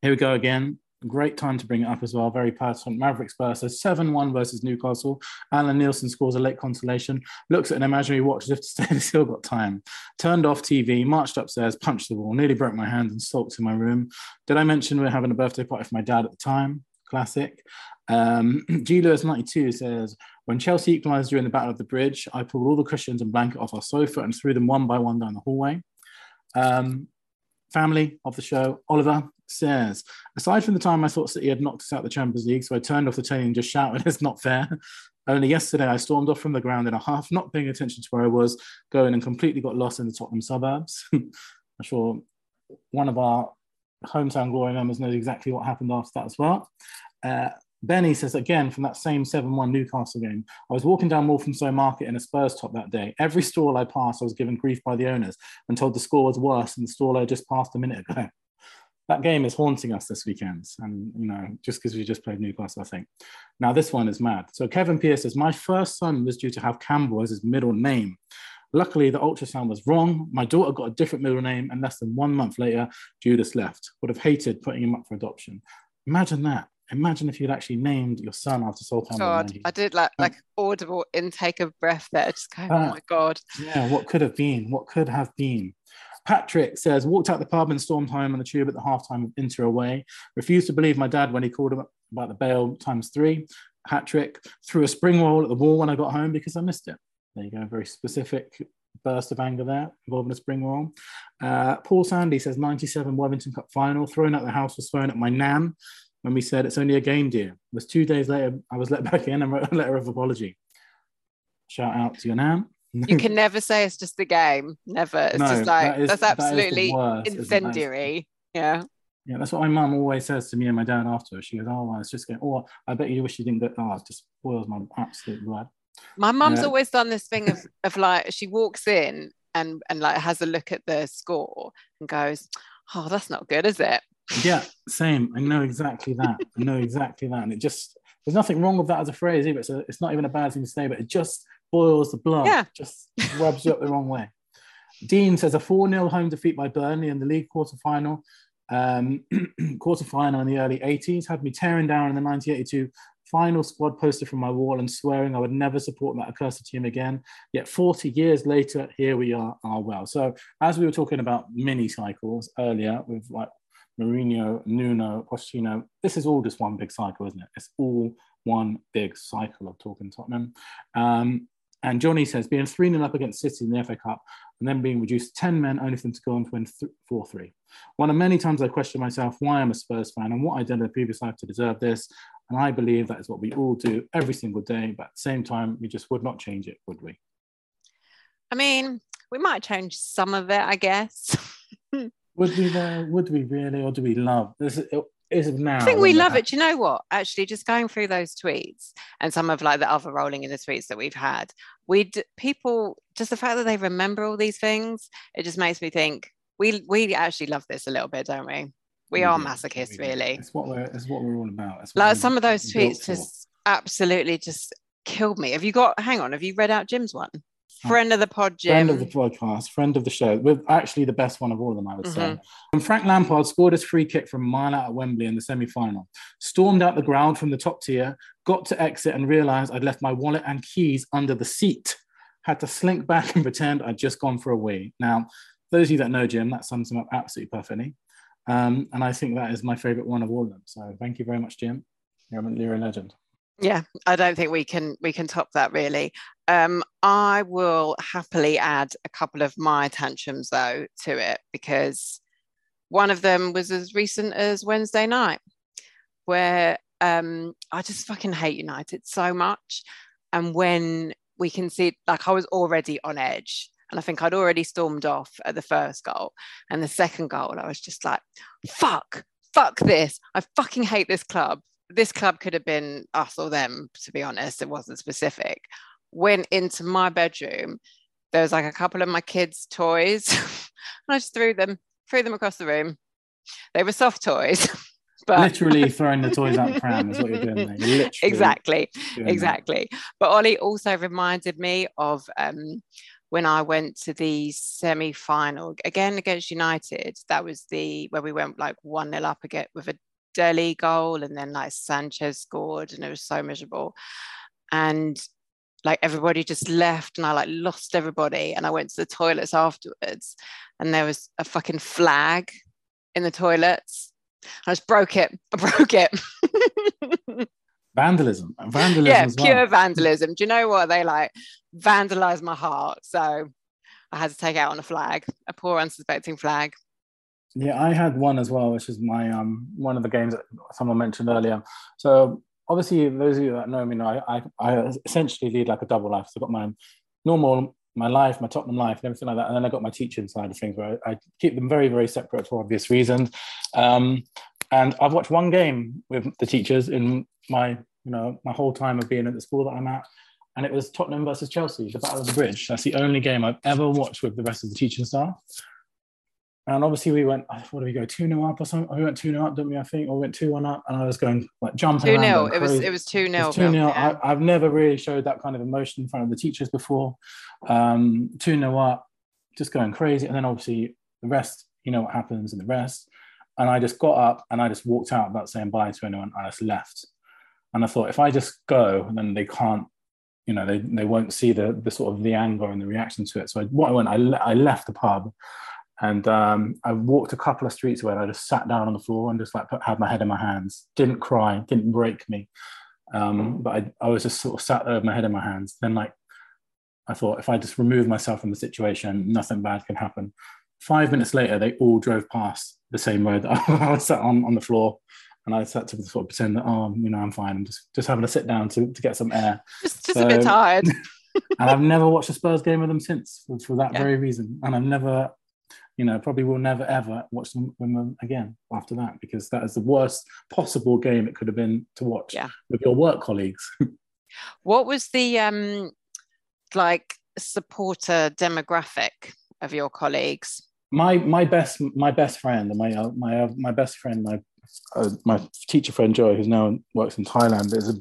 Here we go again. Great time to bring it up as well. Very personal. Mavericks versus 7 1 versus Newcastle. Allan Nielsen scores a late consolation, looks at an imaginary watch as if to say he's still got time. Turned off TV, marched upstairs, punched the wall, nearly broke my hand and stalked in my room. Did I mention we are having a birthday party for my dad at the time? Classic. Um, G Lewis 92 says, when Chelsea equalised during the Battle of the Bridge, I pulled all the cushions and blanket off our sofa and threw them one by one down the hallway. Um, family of the show, Oliver says, aside from the time I thought City had knocked us out of the Champions League, so I turned off the telly and just shouted, it's not fair. Only yesterday, I stormed off from the ground in a half, not paying attention to where I was going and completely got lost in the Tottenham suburbs. I'm sure one of our hometown glory members knows exactly what happened after that as well. Uh, Benny says again from that same 7 1 Newcastle game, I was walking down Walthamstow Market in a Spurs top that day. Every stall I passed, I was given grief by the owners and told the score was worse than the stall I just passed a minute ago. That game is haunting us this weekend, and you know, just because we just played Newcastle, I think. Now, this one is mad. So, Kevin Pierce says, My first son was due to have Campbell as his middle name. Luckily, the ultrasound was wrong. My daughter got a different middle name, and less than one month later, Judas left. Would have hated putting him up for adoption. Imagine that imagine if you'd actually named your son after Sultan. God, I did like like audible intake of breath there, just going, uh, oh my god. Yeah, what could have been? What could have been? Patrick says, walked out the pub and stormed home on the tube at the halftime of Inter away. Refused to believe my dad when he called him about the Bale times three. Patrick threw a spring roll at the wall when I got home because I missed it. There you go, very specific burst of anger there involving a spring roll. Uh, Paul Sandy says 97 Worthington Cup final, throwing out the house was thrown at my nan when we said it's only a game, dear. It was two days later I was let back in and wrote a letter of apology. Shout out to your nan. you can never say it's just a game. Never. It's no, just like that is, that's absolutely that incendiary. Yeah. Yeah, that's what my mum always says to me and my dad after. She goes, "Oh, well, it's just going. Oh, I bet you wish you didn't go. Oh, it just spoils my absolute blood." My mum's yeah. always done this thing of of like she walks in and and like has a look at the score and goes, "Oh, that's not good, is it?" Yeah, same. I know exactly that. I know exactly that. And it just, there's nothing wrong with that as a phrase either. It's, a, it's not even a bad thing to say, but it just boils the blood. Yeah. Just rubs you up the wrong way. Dean says a 4 0 home defeat by Burnley in the league quarter final. Um, quarter final in the early 80s had me tearing down in the 1982 final squad poster from my wall and swearing I would never support that accursed team again. Yet 40 years later, here we are, are well. So as we were talking about mini cycles earlier with like Mourinho, Nuno, Pochettino. This is all just one big cycle, isn't it? It's all one big cycle of talking Tottenham. Um, and Johnny says, being 3 0 up against City in the FA Cup and then being reduced 10 men only for them to go on to win 4 3. One of many times I question myself why I'm a Spurs fan and what I did in the previous life to deserve this. And I believe that is what we all do every single day. But at the same time, we just would not change it, would we? I mean, we might change some of it, I guess. Would we though? Would we really, or do we love this? Is it now? I think we love it. Do you know what? Actually, just going through those tweets and some of like the other rolling in the tweets that we've had, we people just the fact that they remember all these things, it just makes me think we we actually love this a little bit, don't we? We are masochists, really. It's what we're it's what we're all about. Like some of those tweets just absolutely just killed me. Have you got? Hang on, have you read out Jim's one? Friend of the pod, Jim. Friend of the podcast, friend of the show. With actually the best one of all of them, I would mm-hmm. say. And Frank Lampard scored his free kick from a mile out at Wembley in the semi-final. Stormed out the ground from the top tier, got to exit and realised I'd left my wallet and keys under the seat. Had to slink back and pretend I'd just gone for a wee. Now, those of you that know Jim, that sums him up absolutely perfectly. Um, and I think that is my favorite one of all of them. So thank you very much, Jim. You're a legend. Yeah, I don't think we can we can top that really. Um, I will happily add a couple of my tantrums though to it because one of them was as recent as Wednesday night, where um, I just fucking hate United so much, and when we can see like I was already on edge. And I think I'd already stormed off at the first goal. And the second goal, I was just like, fuck, fuck this. I fucking hate this club this club could have been us or them, to be honest. It wasn't specific. Went into my bedroom. There was like a couple of my kids' toys, and I just threw them, threw them across the room. They were soft toys. But literally throwing the toys out the pram is what you're doing there. exactly, exactly. That. But Ollie also reminded me of um, when I went to the semi final again against United. That was the where we went like 1 0 up again with a Dele goal and then like Sanchez scored and it was so miserable. And like everybody just left and I like lost everybody and I went to the toilets afterwards and there was a fucking flag in the toilets. I just broke it. I broke it. vandalism. Vandalism. Yeah, well. pure vandalism. Do you know what? They like vandalized my heart. So I had to take out on a flag, a poor unsuspecting flag. Yeah, I had one as well, which is my um one of the games that someone mentioned earlier. So obviously, those of you that know me know I I, I essentially lead like a double life. So I've got my normal my life, my Tottenham life, and everything like that, and then I got my teaching side of things where I, I keep them very very separate for obvious reasons. Um, and I've watched one game with the teachers in my you know my whole time of being at the school that I'm at. And it was Tottenham versus Chelsea, the Battle of the Bridge. That's the only game I've ever watched with the rest of the teaching staff. And obviously we went, what did we go, 2 0 up or something? We went 2 0 up, didn't we? I think, or we went 2 1 up, and I was going like jumping. 2 0. It was it was 2 0. 2 0. I've never really showed that kind of emotion in front of the teachers before. Um, 2 0 up, just going crazy. And then obviously the rest, you know what happens in the rest. And I just got up and I just walked out without saying bye to anyone. I just left. And I thought, if I just go, then they can't, you know, they, they won't see the, the sort of the anger and the reaction to it. So I, what I went, I, I left the pub and um, I walked a couple of streets away and I just sat down on the floor and just like put, had my head in my hands. Didn't cry, didn't break me. Um, but I, I was just sort of sat there with my head in my hands. Then like I thought if I just remove myself from the situation, nothing bad can happen. Five minutes later, they all drove past the same road that I was sat on on the floor. And I sat to sort of pretend that, oh, you know, I'm fine. I'm just, just having to sit down to, to get some air. Just, just so, a bit tired. and I've never watched a Spurs game with them since for, for that yeah. very reason. And I've never you know, probably will never ever watch them again after that because that is the worst possible game it could have been to watch yeah. with your work colleagues. what was the um like supporter demographic of your colleagues? My my best my best friend and my uh, my uh, my best friend my uh, my teacher friend Joy, who's now works in Thailand, is a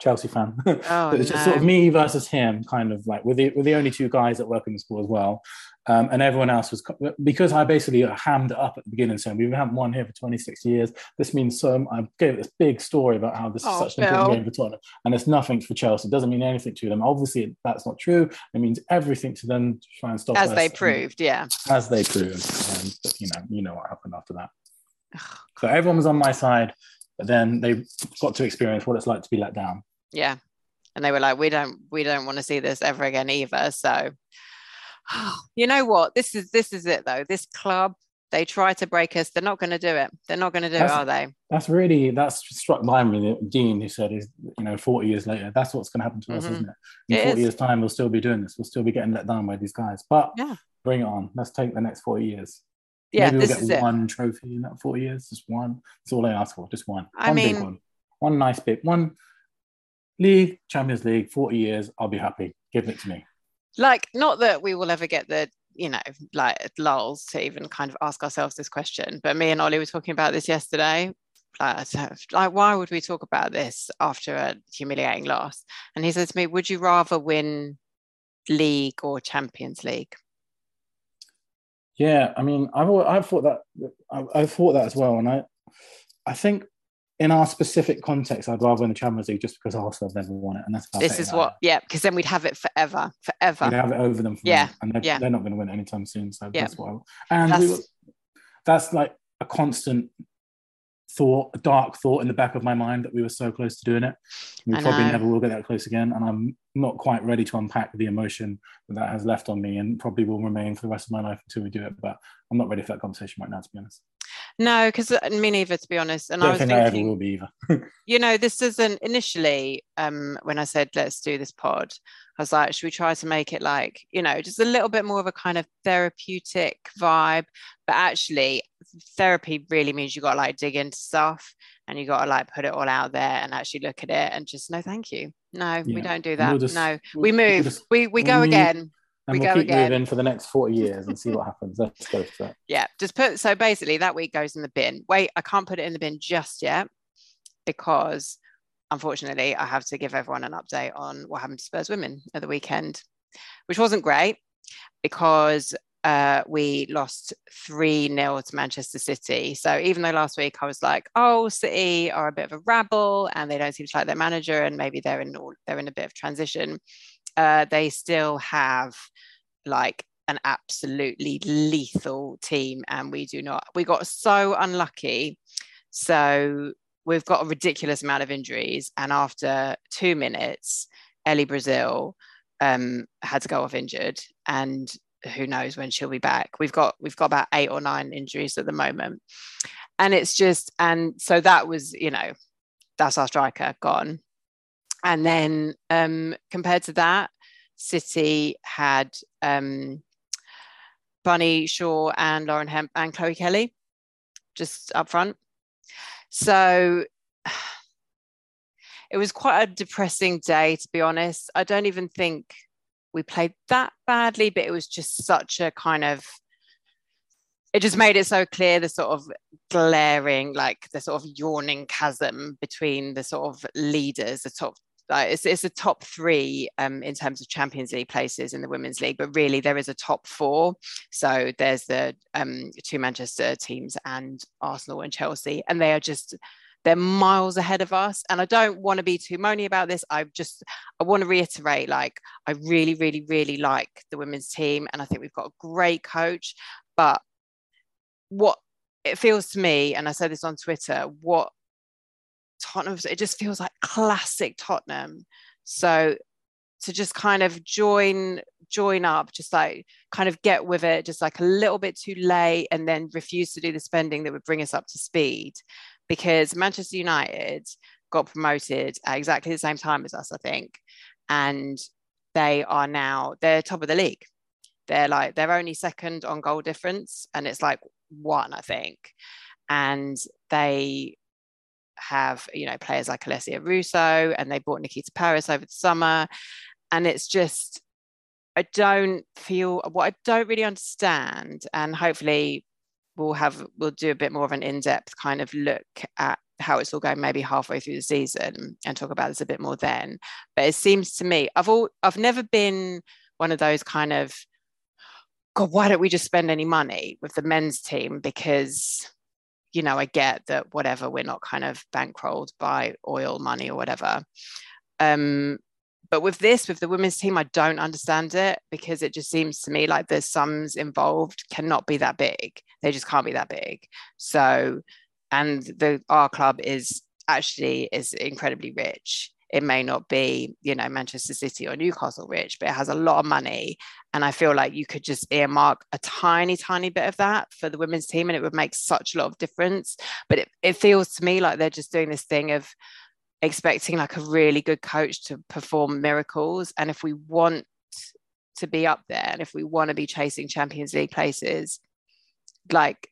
Chelsea fan. Oh, it's no. just sort of me versus him, kind of like we're the, we're the only two guys that work in the school as well. Um, and everyone else was because I basically hammed it up at the beginning, saying we haven't won here for 26 years. This means so. I gave this big story about how this oh, is such an important game for Tottenham, and it's nothing for Chelsea. It doesn't mean anything to them. Obviously, that's not true. It means everything to them to try and stop as they proved. Yeah, as they proved. And, you know, you know what happened after that. so everyone was on my side, but then they got to experience what it's like to be let down. Yeah, and they were like, "We don't, we don't want to see this ever again either." So you know what? This is this is it though. This club, they try to break us. They're not going to do it. They're not going to do that's, it, are they? That's really that's struck by me. Dean, who said, "Is you know, forty years later, that's what's going to happen to mm-hmm. us, isn't it? In it forty is. years' time, we'll still be doing this. We'll still be getting let down by these guys. But yeah. bring it on. Let's take the next forty years. Yeah, Maybe we'll get one it. trophy in that forty years. Just one. That's all I ask for. Just one. I one mean, big one. One nice bit. One league, Champions League, forty years. I'll be happy. Give it to me like not that we will ever get the you know like lulls to even kind of ask ourselves this question but me and ollie were talking about this yesterday. Like, like why would we talk about this after a humiliating loss? And he said to me would you rather win league or champions league? Yeah i mean i've i've thought that i've thought that as well and i i think in our specific context, I'd rather win the Champions League just because Arsenal have never won it, and that's this is what, yeah, because then we'd have it forever, forever. We'd have it over them, yeah, and they're, yeah. they're not going to win it anytime soon. So yeah. that's what. I, and that's, we were, that's like a constant thought, a dark thought in the back of my mind that we were so close to doing it. We probably never will get that close again, and I'm not quite ready to unpack the emotion that that has left on me, and probably will remain for the rest of my life until we do it. But I'm not ready for that conversation right now, to be honest. No, because uh, me neither, to be honest. And Don't I was think thinking, I will be either. you know, this isn't initially um, when I said let's do this pod. I was like, should we try to make it like, you know, just a little bit more of a kind of therapeutic vibe? But actually, therapy really means you got to like dig into stuff and you got to like put it all out there and actually look at it and just no, thank you. No, Yeah. we don't do We'll that. just- no, we'll- we we'll move. just- we we go move. again. And We we'll go keep again. moving for the next 40 years and see what happens. Let's go for that. Yeah, just put so basically that week goes in the bin. Wait, I can't put it in the bin just yet because unfortunately I have to give everyone an update on what happened to Spurs women at the weekend, which wasn't great because uh, we lost 3 0 to Manchester City. So even though last week I was like, oh, City are a bit of a rabble and they don't seem to like their manager and maybe they're in all, they're in a bit of transition, uh, they still have like an absolutely lethal team and we do not we got so unlucky. So we've got a ridiculous amount of injuries and after two minutes ellie brazil um, had to go off injured and who knows when she'll be back. We've got we've got about eight or nine injuries at the moment. And it's just and so that was you know that's our striker gone and then um, compared to that city had um, Bunny Shaw and Lauren Hemp and Chloe Kelly just up front. So it was quite a depressing day, to be honest. I don't even think we played that badly, but it was just such a kind of it just made it so clear the sort of glaring, like the sort of yawning chasm between the sort of leaders, the top like it's, it's a top three um, in terms of Champions League places in the Women's League, but really there is a top four. So there's the um, two Manchester teams and Arsenal and Chelsea, and they are just they're miles ahead of us. And I don't want to be too moany about this. I just I want to reiterate, like I really, really, really like the women's team, and I think we've got a great coach. But what it feels to me, and I said this on Twitter, what Tottenham, it just feels like classic Tottenham. So to just kind of join join up, just like kind of get with it, just like a little bit too late, and then refuse to do the spending that would bring us up to speed. Because Manchester United got promoted at exactly the same time as us, I think, and they are now they're top of the league. They're like they're only second on goal difference, and it's like one, I think, and they have you know players like Alessia Russo and they bought Nikita Parris over the summer. And it's just I don't feel what I don't really understand and hopefully we'll have we'll do a bit more of an in-depth kind of look at how it's all going maybe halfway through the season and talk about this a bit more then. But it seems to me I've all I've never been one of those kind of god why don't we just spend any money with the men's team? Because you know, I get that whatever, we're not kind of bankrolled by oil money or whatever. Um, but with this, with the women's team, I don't understand it because it just seems to me like the sums involved cannot be that big. They just can't be that big. So, and the our club is actually is incredibly rich. It may not be, you know, Manchester City or Newcastle rich, but it has a lot of money. And I feel like you could just earmark a tiny, tiny bit of that for the women's team and it would make such a lot of difference. But it, it feels to me like they're just doing this thing of expecting like a really good coach to perform miracles. And if we want to be up there and if we want to be chasing Champions League places, like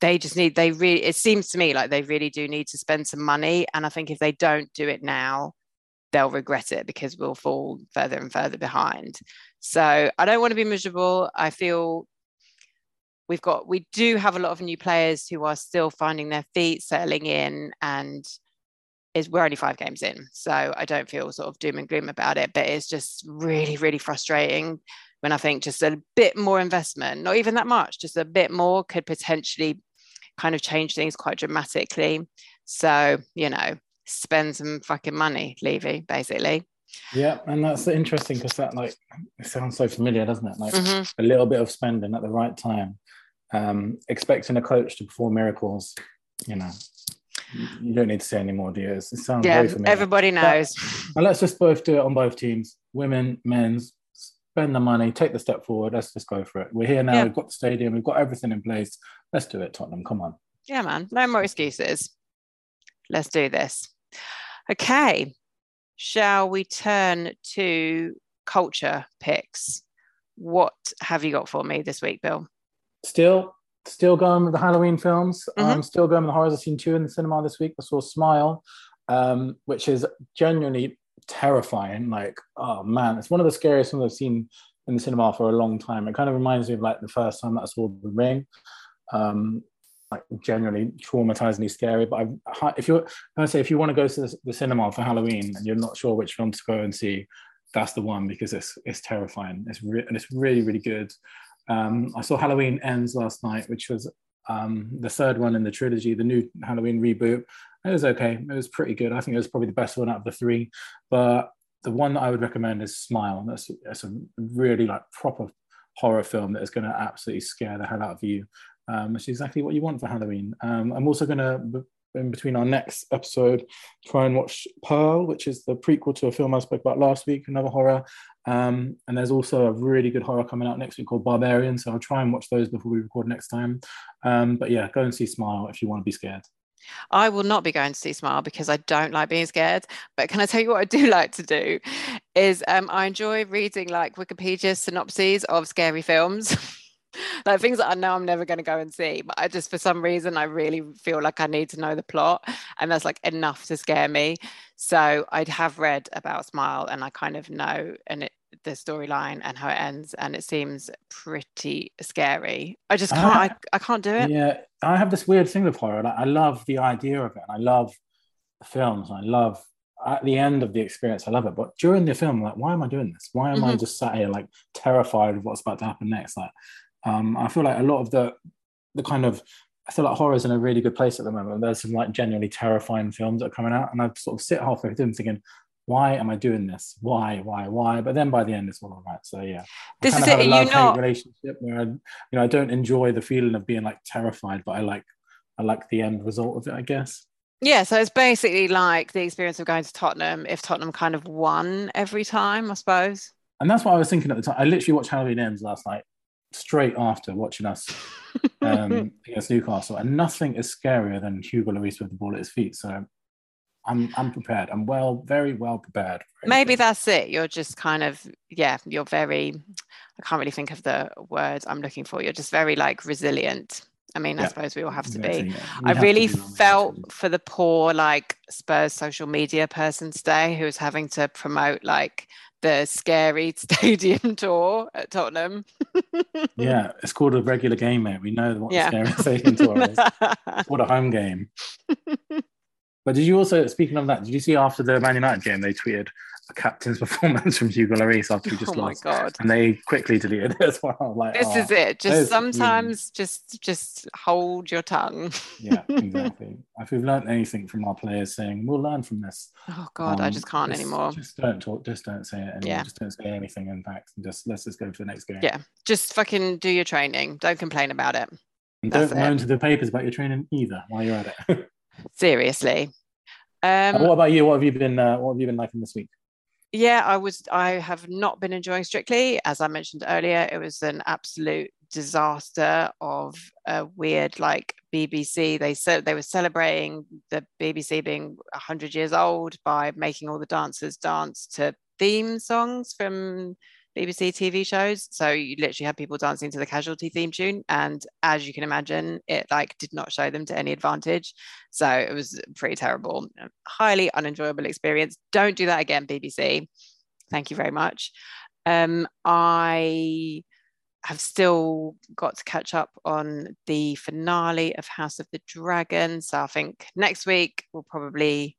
they just need they really it seems to me like they really do need to spend some money and i think if they don't do it now they'll regret it because we'll fall further and further behind. So i don't want to be miserable. I feel we've got we do have a lot of new players who are still finding their feet settling in and is we're only five games in so i don't feel sort of doom and gloom about it but it's just really really frustrating when i think just a bit more investment not even that much just a bit more could potentially kind of change things quite dramatically. So, you know, spend some fucking money, Levy, basically. Yeah, and that's interesting because that like it sounds so familiar, doesn't it? Like mm-hmm. a little bit of spending at the right time, um, expecting a coach to perform miracles. You know, you don't need to say any more, do you? It sounds yeah, everybody knows. But, and let's just both do it on both teams, women, men's. Spend the money, take the step forward. Let's just go for it. We're here now. Yeah. We've got the stadium. We've got everything in place. Let's do it, Tottenham. Come on. Yeah, man. No more excuses. Let's do this. Okay. Shall we turn to culture picks? What have you got for me this week, Bill? Still, still going with the Halloween films. Mm-hmm. Um, still going with the horrors I've seen two in the cinema this week. I saw Smile, um, which is genuinely terrifying. Like, oh man, it's one of the scariest ones I've seen in the cinema for a long time. It kind of reminds me of like the first time that I saw The Ring. Um, like generally traumatizingly scary. But I, if you're, I say, if you want to go to the, the, cinema for Halloween and you're not sure which film to go and see, that's the one because it's it's terrifying. It's re- and it's really really good. Um, I saw Halloween Ends last night, which was um, the third one in the trilogy, the new Halloween reboot. It was okay. It was pretty good. I think it was probably the best one out of the three. But the one that I would recommend is Smile. That's, that's a really like proper horror film that is going to absolutely scare the hell out of you um, which is exactly what you want for Halloween. Um, I'm also going to, in between our next episode, try and watch Pearl, which is the prequel to a film I spoke about last week, another horror. Um, and there's also a really good horror coming out next week called Barbarian. So I'll try and watch those before we record next time. Um, but yeah, go and see Smile if you want to be scared. I will not be going to see Smile because I don't like being scared. But can I tell you what I do like to do? Is um, I enjoy reading like Wikipedia synopses of scary films. like things that I know I'm never going to go and see, but I just for some reason I really feel like I need to know the plot, and that's like enough to scare me. So I'd have read about Smile, and I kind of know and it, the storyline and how it ends, and it seems pretty scary. I just can't. I, I, I can't do it. Yeah, I have this weird thing with horror. Like, I love the idea of it, I love the films. I love at the end of the experience, I love it. But during the film, like, why am I doing this? Why am mm-hmm. I just sat here like terrified of what's about to happen next? Like, um, I feel like a lot of the the kind of I feel like horror's in a really good place at the moment. There's some like genuinely terrifying films that are coming out, and I sort of sit halfway through them thinking, why am I doing this? Why, why, why? But then by the end, it's all right. So yeah, this is it. You know, relationship where I, you know I don't enjoy the feeling of being like terrified, but I like I like the end result of it. I guess. Yeah, so it's basically like the experience of going to Tottenham if Tottenham kind of won every time, I suppose. And that's what I was thinking at the time. I literally watched Halloween Ends last night, straight after watching us um, against Newcastle, and nothing is scarier than Hugo Lloris with the ball at his feet. So I'm I'm prepared. I'm well, very well prepared. Maybe that's it. You're just kind of yeah. You're very. I can't really think of the words I'm looking for. You're just very like resilient. I mean, yeah. I suppose we all have to be. Yeah. I really be felt for the poor like Spurs social media person today who was having to promote like the scary stadium tour at Tottenham. yeah, it's called a regular game, mate. We know what yeah. the scary stadium tour is. It's called a home game. But did you also, speaking of that, did you see after the Man United game, they tweeted a captain's performance from Hugo Lloris after he just oh lost, God. and they quickly deleted it as well. Like, this oh, is it. Just sometimes, just just hold your tongue. yeah, exactly. If we've learned anything from our players, saying we'll learn from this. Oh God, um, I just can't just, anymore. Just don't talk. Just don't say it anymore. Yeah. Just don't say anything. In fact, just let's just go to the next game. Yeah, just fucking do your training. Don't complain about it. And don't moan to the papers about your training either while you're at it. Seriously. Um, what about you? What have you been? Uh, what have you been liking this week? Yeah, I was. I have not been enjoying Strictly, as I mentioned earlier. It was an absolute disaster of a weird, like BBC. They said they were celebrating the BBC being hundred years old by making all the dancers dance to theme songs from BBC TV shows. So you literally had people dancing to the casualty theme tune. And as you can imagine, it like did not show them to any advantage. So it was pretty terrible, highly unenjoyable experience. Don't do that again, BBC. Thank you very much. Um, I have still got to catch up on the finale of House of the Dragon. So I think next week we'll probably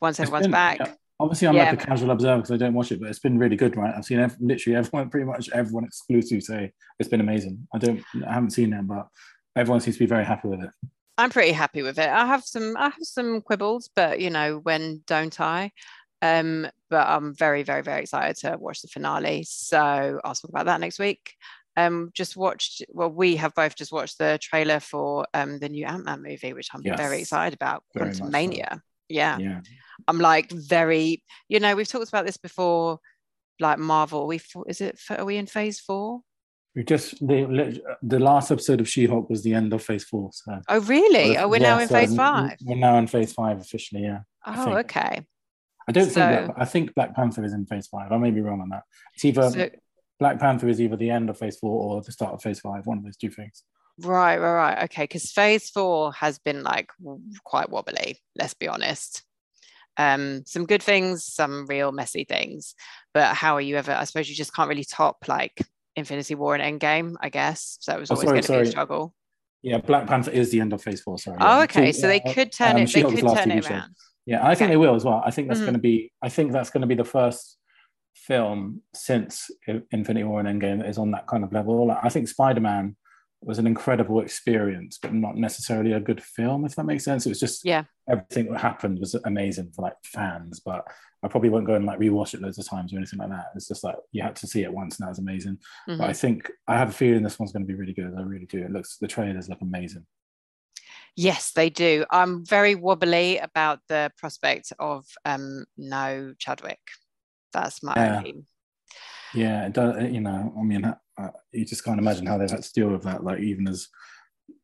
once everyone's been, back. Yeah Obviously, I'm yeah. like a casual observer because I don't watch it, but it's been really good, right? I've seen literally everyone, pretty much everyone exclusive say it's been amazing. I don't, I haven't seen it, but everyone seems to be very happy with it. I'm pretty happy with it. I have some I have some quibbles, but you know, when don't I? Um, but I'm very, very, very excited to watch the finale. So I'll talk about that next week. Um, just watched well, we have both just watched the trailer for um the new Ant-Man movie, which I'm yes, very excited about. Quantumania. So. Yeah. yeah. I'm like very, you know, we've talked about this before, like Marvel. We is it are we in phase four? We just the the last episode of She-Hulk was the end of Phase Four. So. Oh really? Oh, we're yeah, now in Phase Five. We're now in Phase Five officially. Yeah. Oh, I okay. I don't so, think. Black, I think Black Panther is in Phase Five. I may be wrong on that. It's either so, Black Panther is either the end of Phase Four or the start of Phase Five. One of those two things. Right, right, right. Okay, because Phase Four has been like quite wobbly. Let's be honest. Um, some good things, some real messy things. But how are you ever? I suppose you just can't really top like Infinity War and Endgame, I guess. So it was oh, always going to be a struggle. Yeah, Black Panther is the end of Phase Four. Sorry. Oh, okay. So, so they uh, could turn um, it. They could turn it around. Yeah, I think okay. they will as well. I think that's mm-hmm. going to be. I think that's going to be the first film since Infinity War and Endgame that is on that kind of level. Like, I think Spider Man was an incredible experience, but not necessarily a good film, if that makes sense. It was just yeah, everything that happened was amazing for like fans, but I probably won't go and like rewatch it loads of times or anything like that. It's just like you had to see it once and that was amazing. Mm-hmm. But I think I have a feeling this one's going to be really good. I really do. It looks the trailers look amazing. Yes, they do. I'm very wobbly about the prospect of um, no Chadwick. That's my yeah. Yeah, it does. You know, I mean, uh, you just can't imagine how they've had to deal with that. Like even as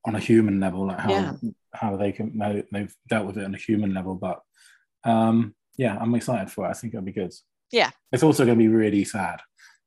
on a human level, like how yeah. how they can how they've dealt with it on a human level. But um, yeah, I'm excited for it. I think it'll be good. Yeah, it's also going to be really sad,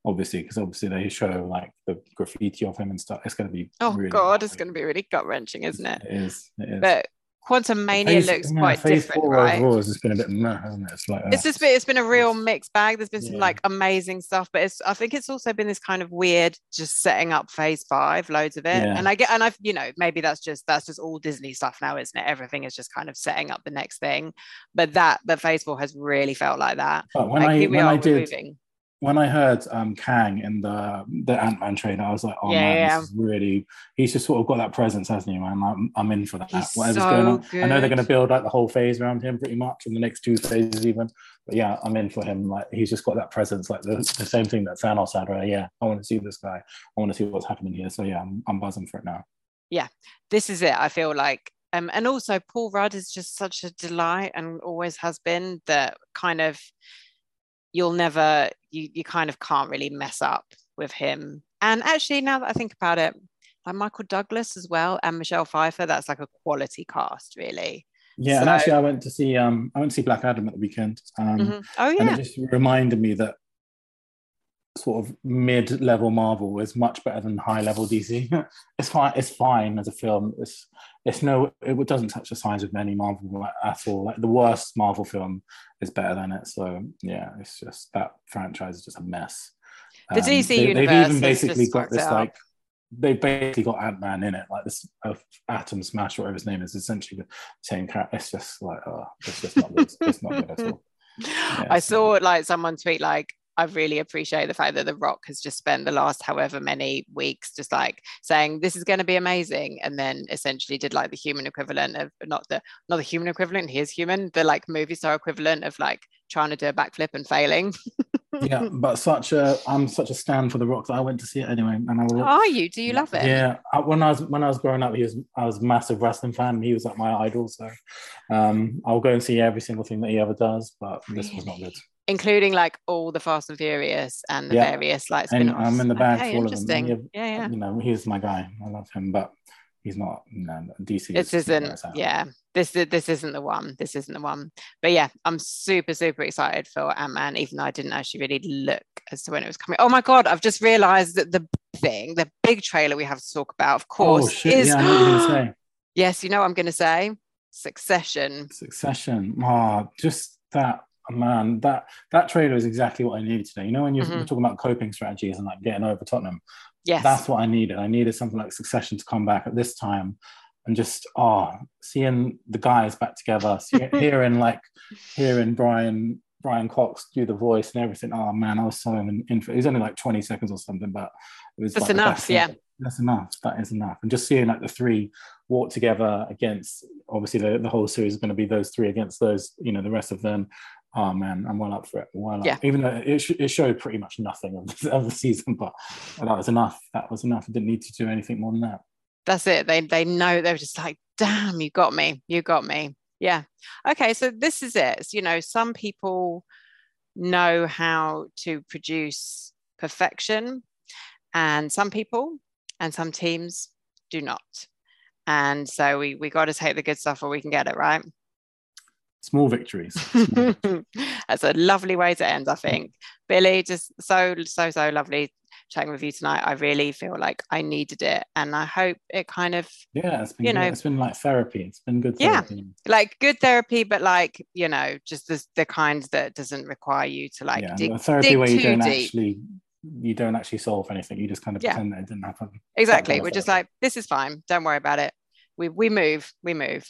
obviously, because obviously they show like the graffiti of him and stuff. It's going to be oh really god, it's going to be really gut wrenching, isn't it? It is. It is. But Quantumania phase, looks yeah, quite different, right? Overall has been a bit meh, hasn't it? It's like it's just uh, been, it's been a real mixed bag. There's been some yeah. like amazing stuff, but it's I think it's also been this kind of weird, just setting up Phase Five, loads of it. Yeah. And I get, and I've you know maybe that's just that's just all Disney stuff now, isn't it? Everything is just kind of setting up the next thing. But that but Phase Four has really felt like that. But when like, I when I did. Moving when I heard um, Kang in the the Ant Man trailer, I was like, oh yeah, man, yeah. this is really. He's just sort of got that presence, hasn't he, man? I'm, I'm in for that. He's Whatever's so going on, good. I know they're going to build like the whole phase around him, pretty much, in the next two phases, even. But yeah, I'm in for him. Like he's just got that presence, like the, the same thing that Thanos had. Right? Yeah, I want to see this guy. I want to see what's happening here. So yeah, I'm, I'm buzzing for it now. Yeah, this is it. I feel like um, and also Paul Rudd is just such a delight and always has been that kind of you'll never you you kind of can't really mess up with him. And actually now that i think about it like michael douglas as well and michelle pfeiffer that's like a quality cast really. Yeah so, and actually i went to see um i went to see black adam at the weekend um mm-hmm. oh yeah and it just reminded me that sort of mid-level Marvel is much better than high-level DC. it's fine. It's fine as a film. It's it's no. It doesn't touch the size of any Marvel at all. Like the worst Marvel film is better than it. So yeah, it's just that franchise is just a mess. The um, DC they, universe. They've even basically got this like they've basically got Ant Man in it, like this uh, Atom Smash, whatever his name is, essentially the same character. It's just like, oh, it's just not good. it's not good at all. Yeah, I saw like someone tweet like I really appreciate the fact that The Rock has just spent the last however many weeks just like saying this is going to be amazing, and then essentially did like the human equivalent of not the not the human equivalent. He is human, the like movie star equivalent of like trying to do a backflip and failing. yeah, but such a I'm such a stand for The Rock that I went to see it anyway, and I will, Are you? Do you love it? Yeah, when I was when I was growing up, he was I was a massive wrestling fan. he was like my idol, so um, I'll go and see every single thing that he ever does. But really? this was not good including like all the Fast and Furious and the yeah. various like spin-offs. And I'm in the bag okay, for all of them. Yeah, yeah, You know, he's my guy. I love him, but he's not. You know, DC. This is isn't. Yeah, this this isn't the one. This isn't the one. But yeah, I'm super super excited for Ant Man, even though I didn't actually really look as to when it was coming. Oh my god, I've just realised that the thing, the big trailer we have to talk about, of oh, course, oh, shit. is. Yeah, I know what you're say. Yes, you know what I'm going to say. Succession. Succession. Oh, just that man, that that trailer is exactly what I needed today. You know, when you're, mm-hmm. talking about coping strategies and like getting over Tottenham, yes, that's what I needed. I needed something like Succession to come back at this time, and just oh, seeing the guys back together, hearing like hearing Brian Brian Cox do the voice and everything. Oh man, I was so in, in it was only like 20 seconds or something, but it was that's like enough. Yeah. That's enough. That is enough. And just seeing like the three walk together against obviously the, the whole series is going to be those three against those, you know, the rest of them. Oh man, I'm well up for it. Well yeah. Even though it, sh- it showed pretty much nothing of the, of the season, but that was enough. That was enough. I didn't need to do anything more than that. That's it. They they know they were just like, damn, you got me. You got me. Yeah. Okay. So this is it. You know, some people know how to produce perfection, and some people and some teams do not. And so we we got to take the good stuff where we can get it, right? Small victories. That's a lovely way to end, I think. Billie, just so so so lovely chatting with you tonight. I really feel like I needed it, and I hope it kind of yeah, it's been you good. know it's been like therapy. It's been good yeah, like good therapy, but like you know, just the the kind that doesn't require you to like yeah, dig, therapy dig where you too don't deep. actually you don't actually solve anything. You just kind of Yeah. pretend that it didn't happen. Exactly. We're just like, this is fine. Don't worry about it. We we move. We move.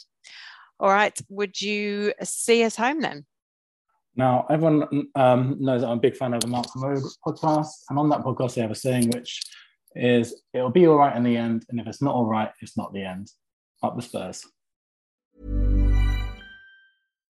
All right. Would you see us home then? Now, everyone um, knows that I'm a big fan of the Mark Moog podcast, and on that podcast, they have a saying which is, "It'll be all right in the end, and if it's not all right, it's not the end." Up the Spurs.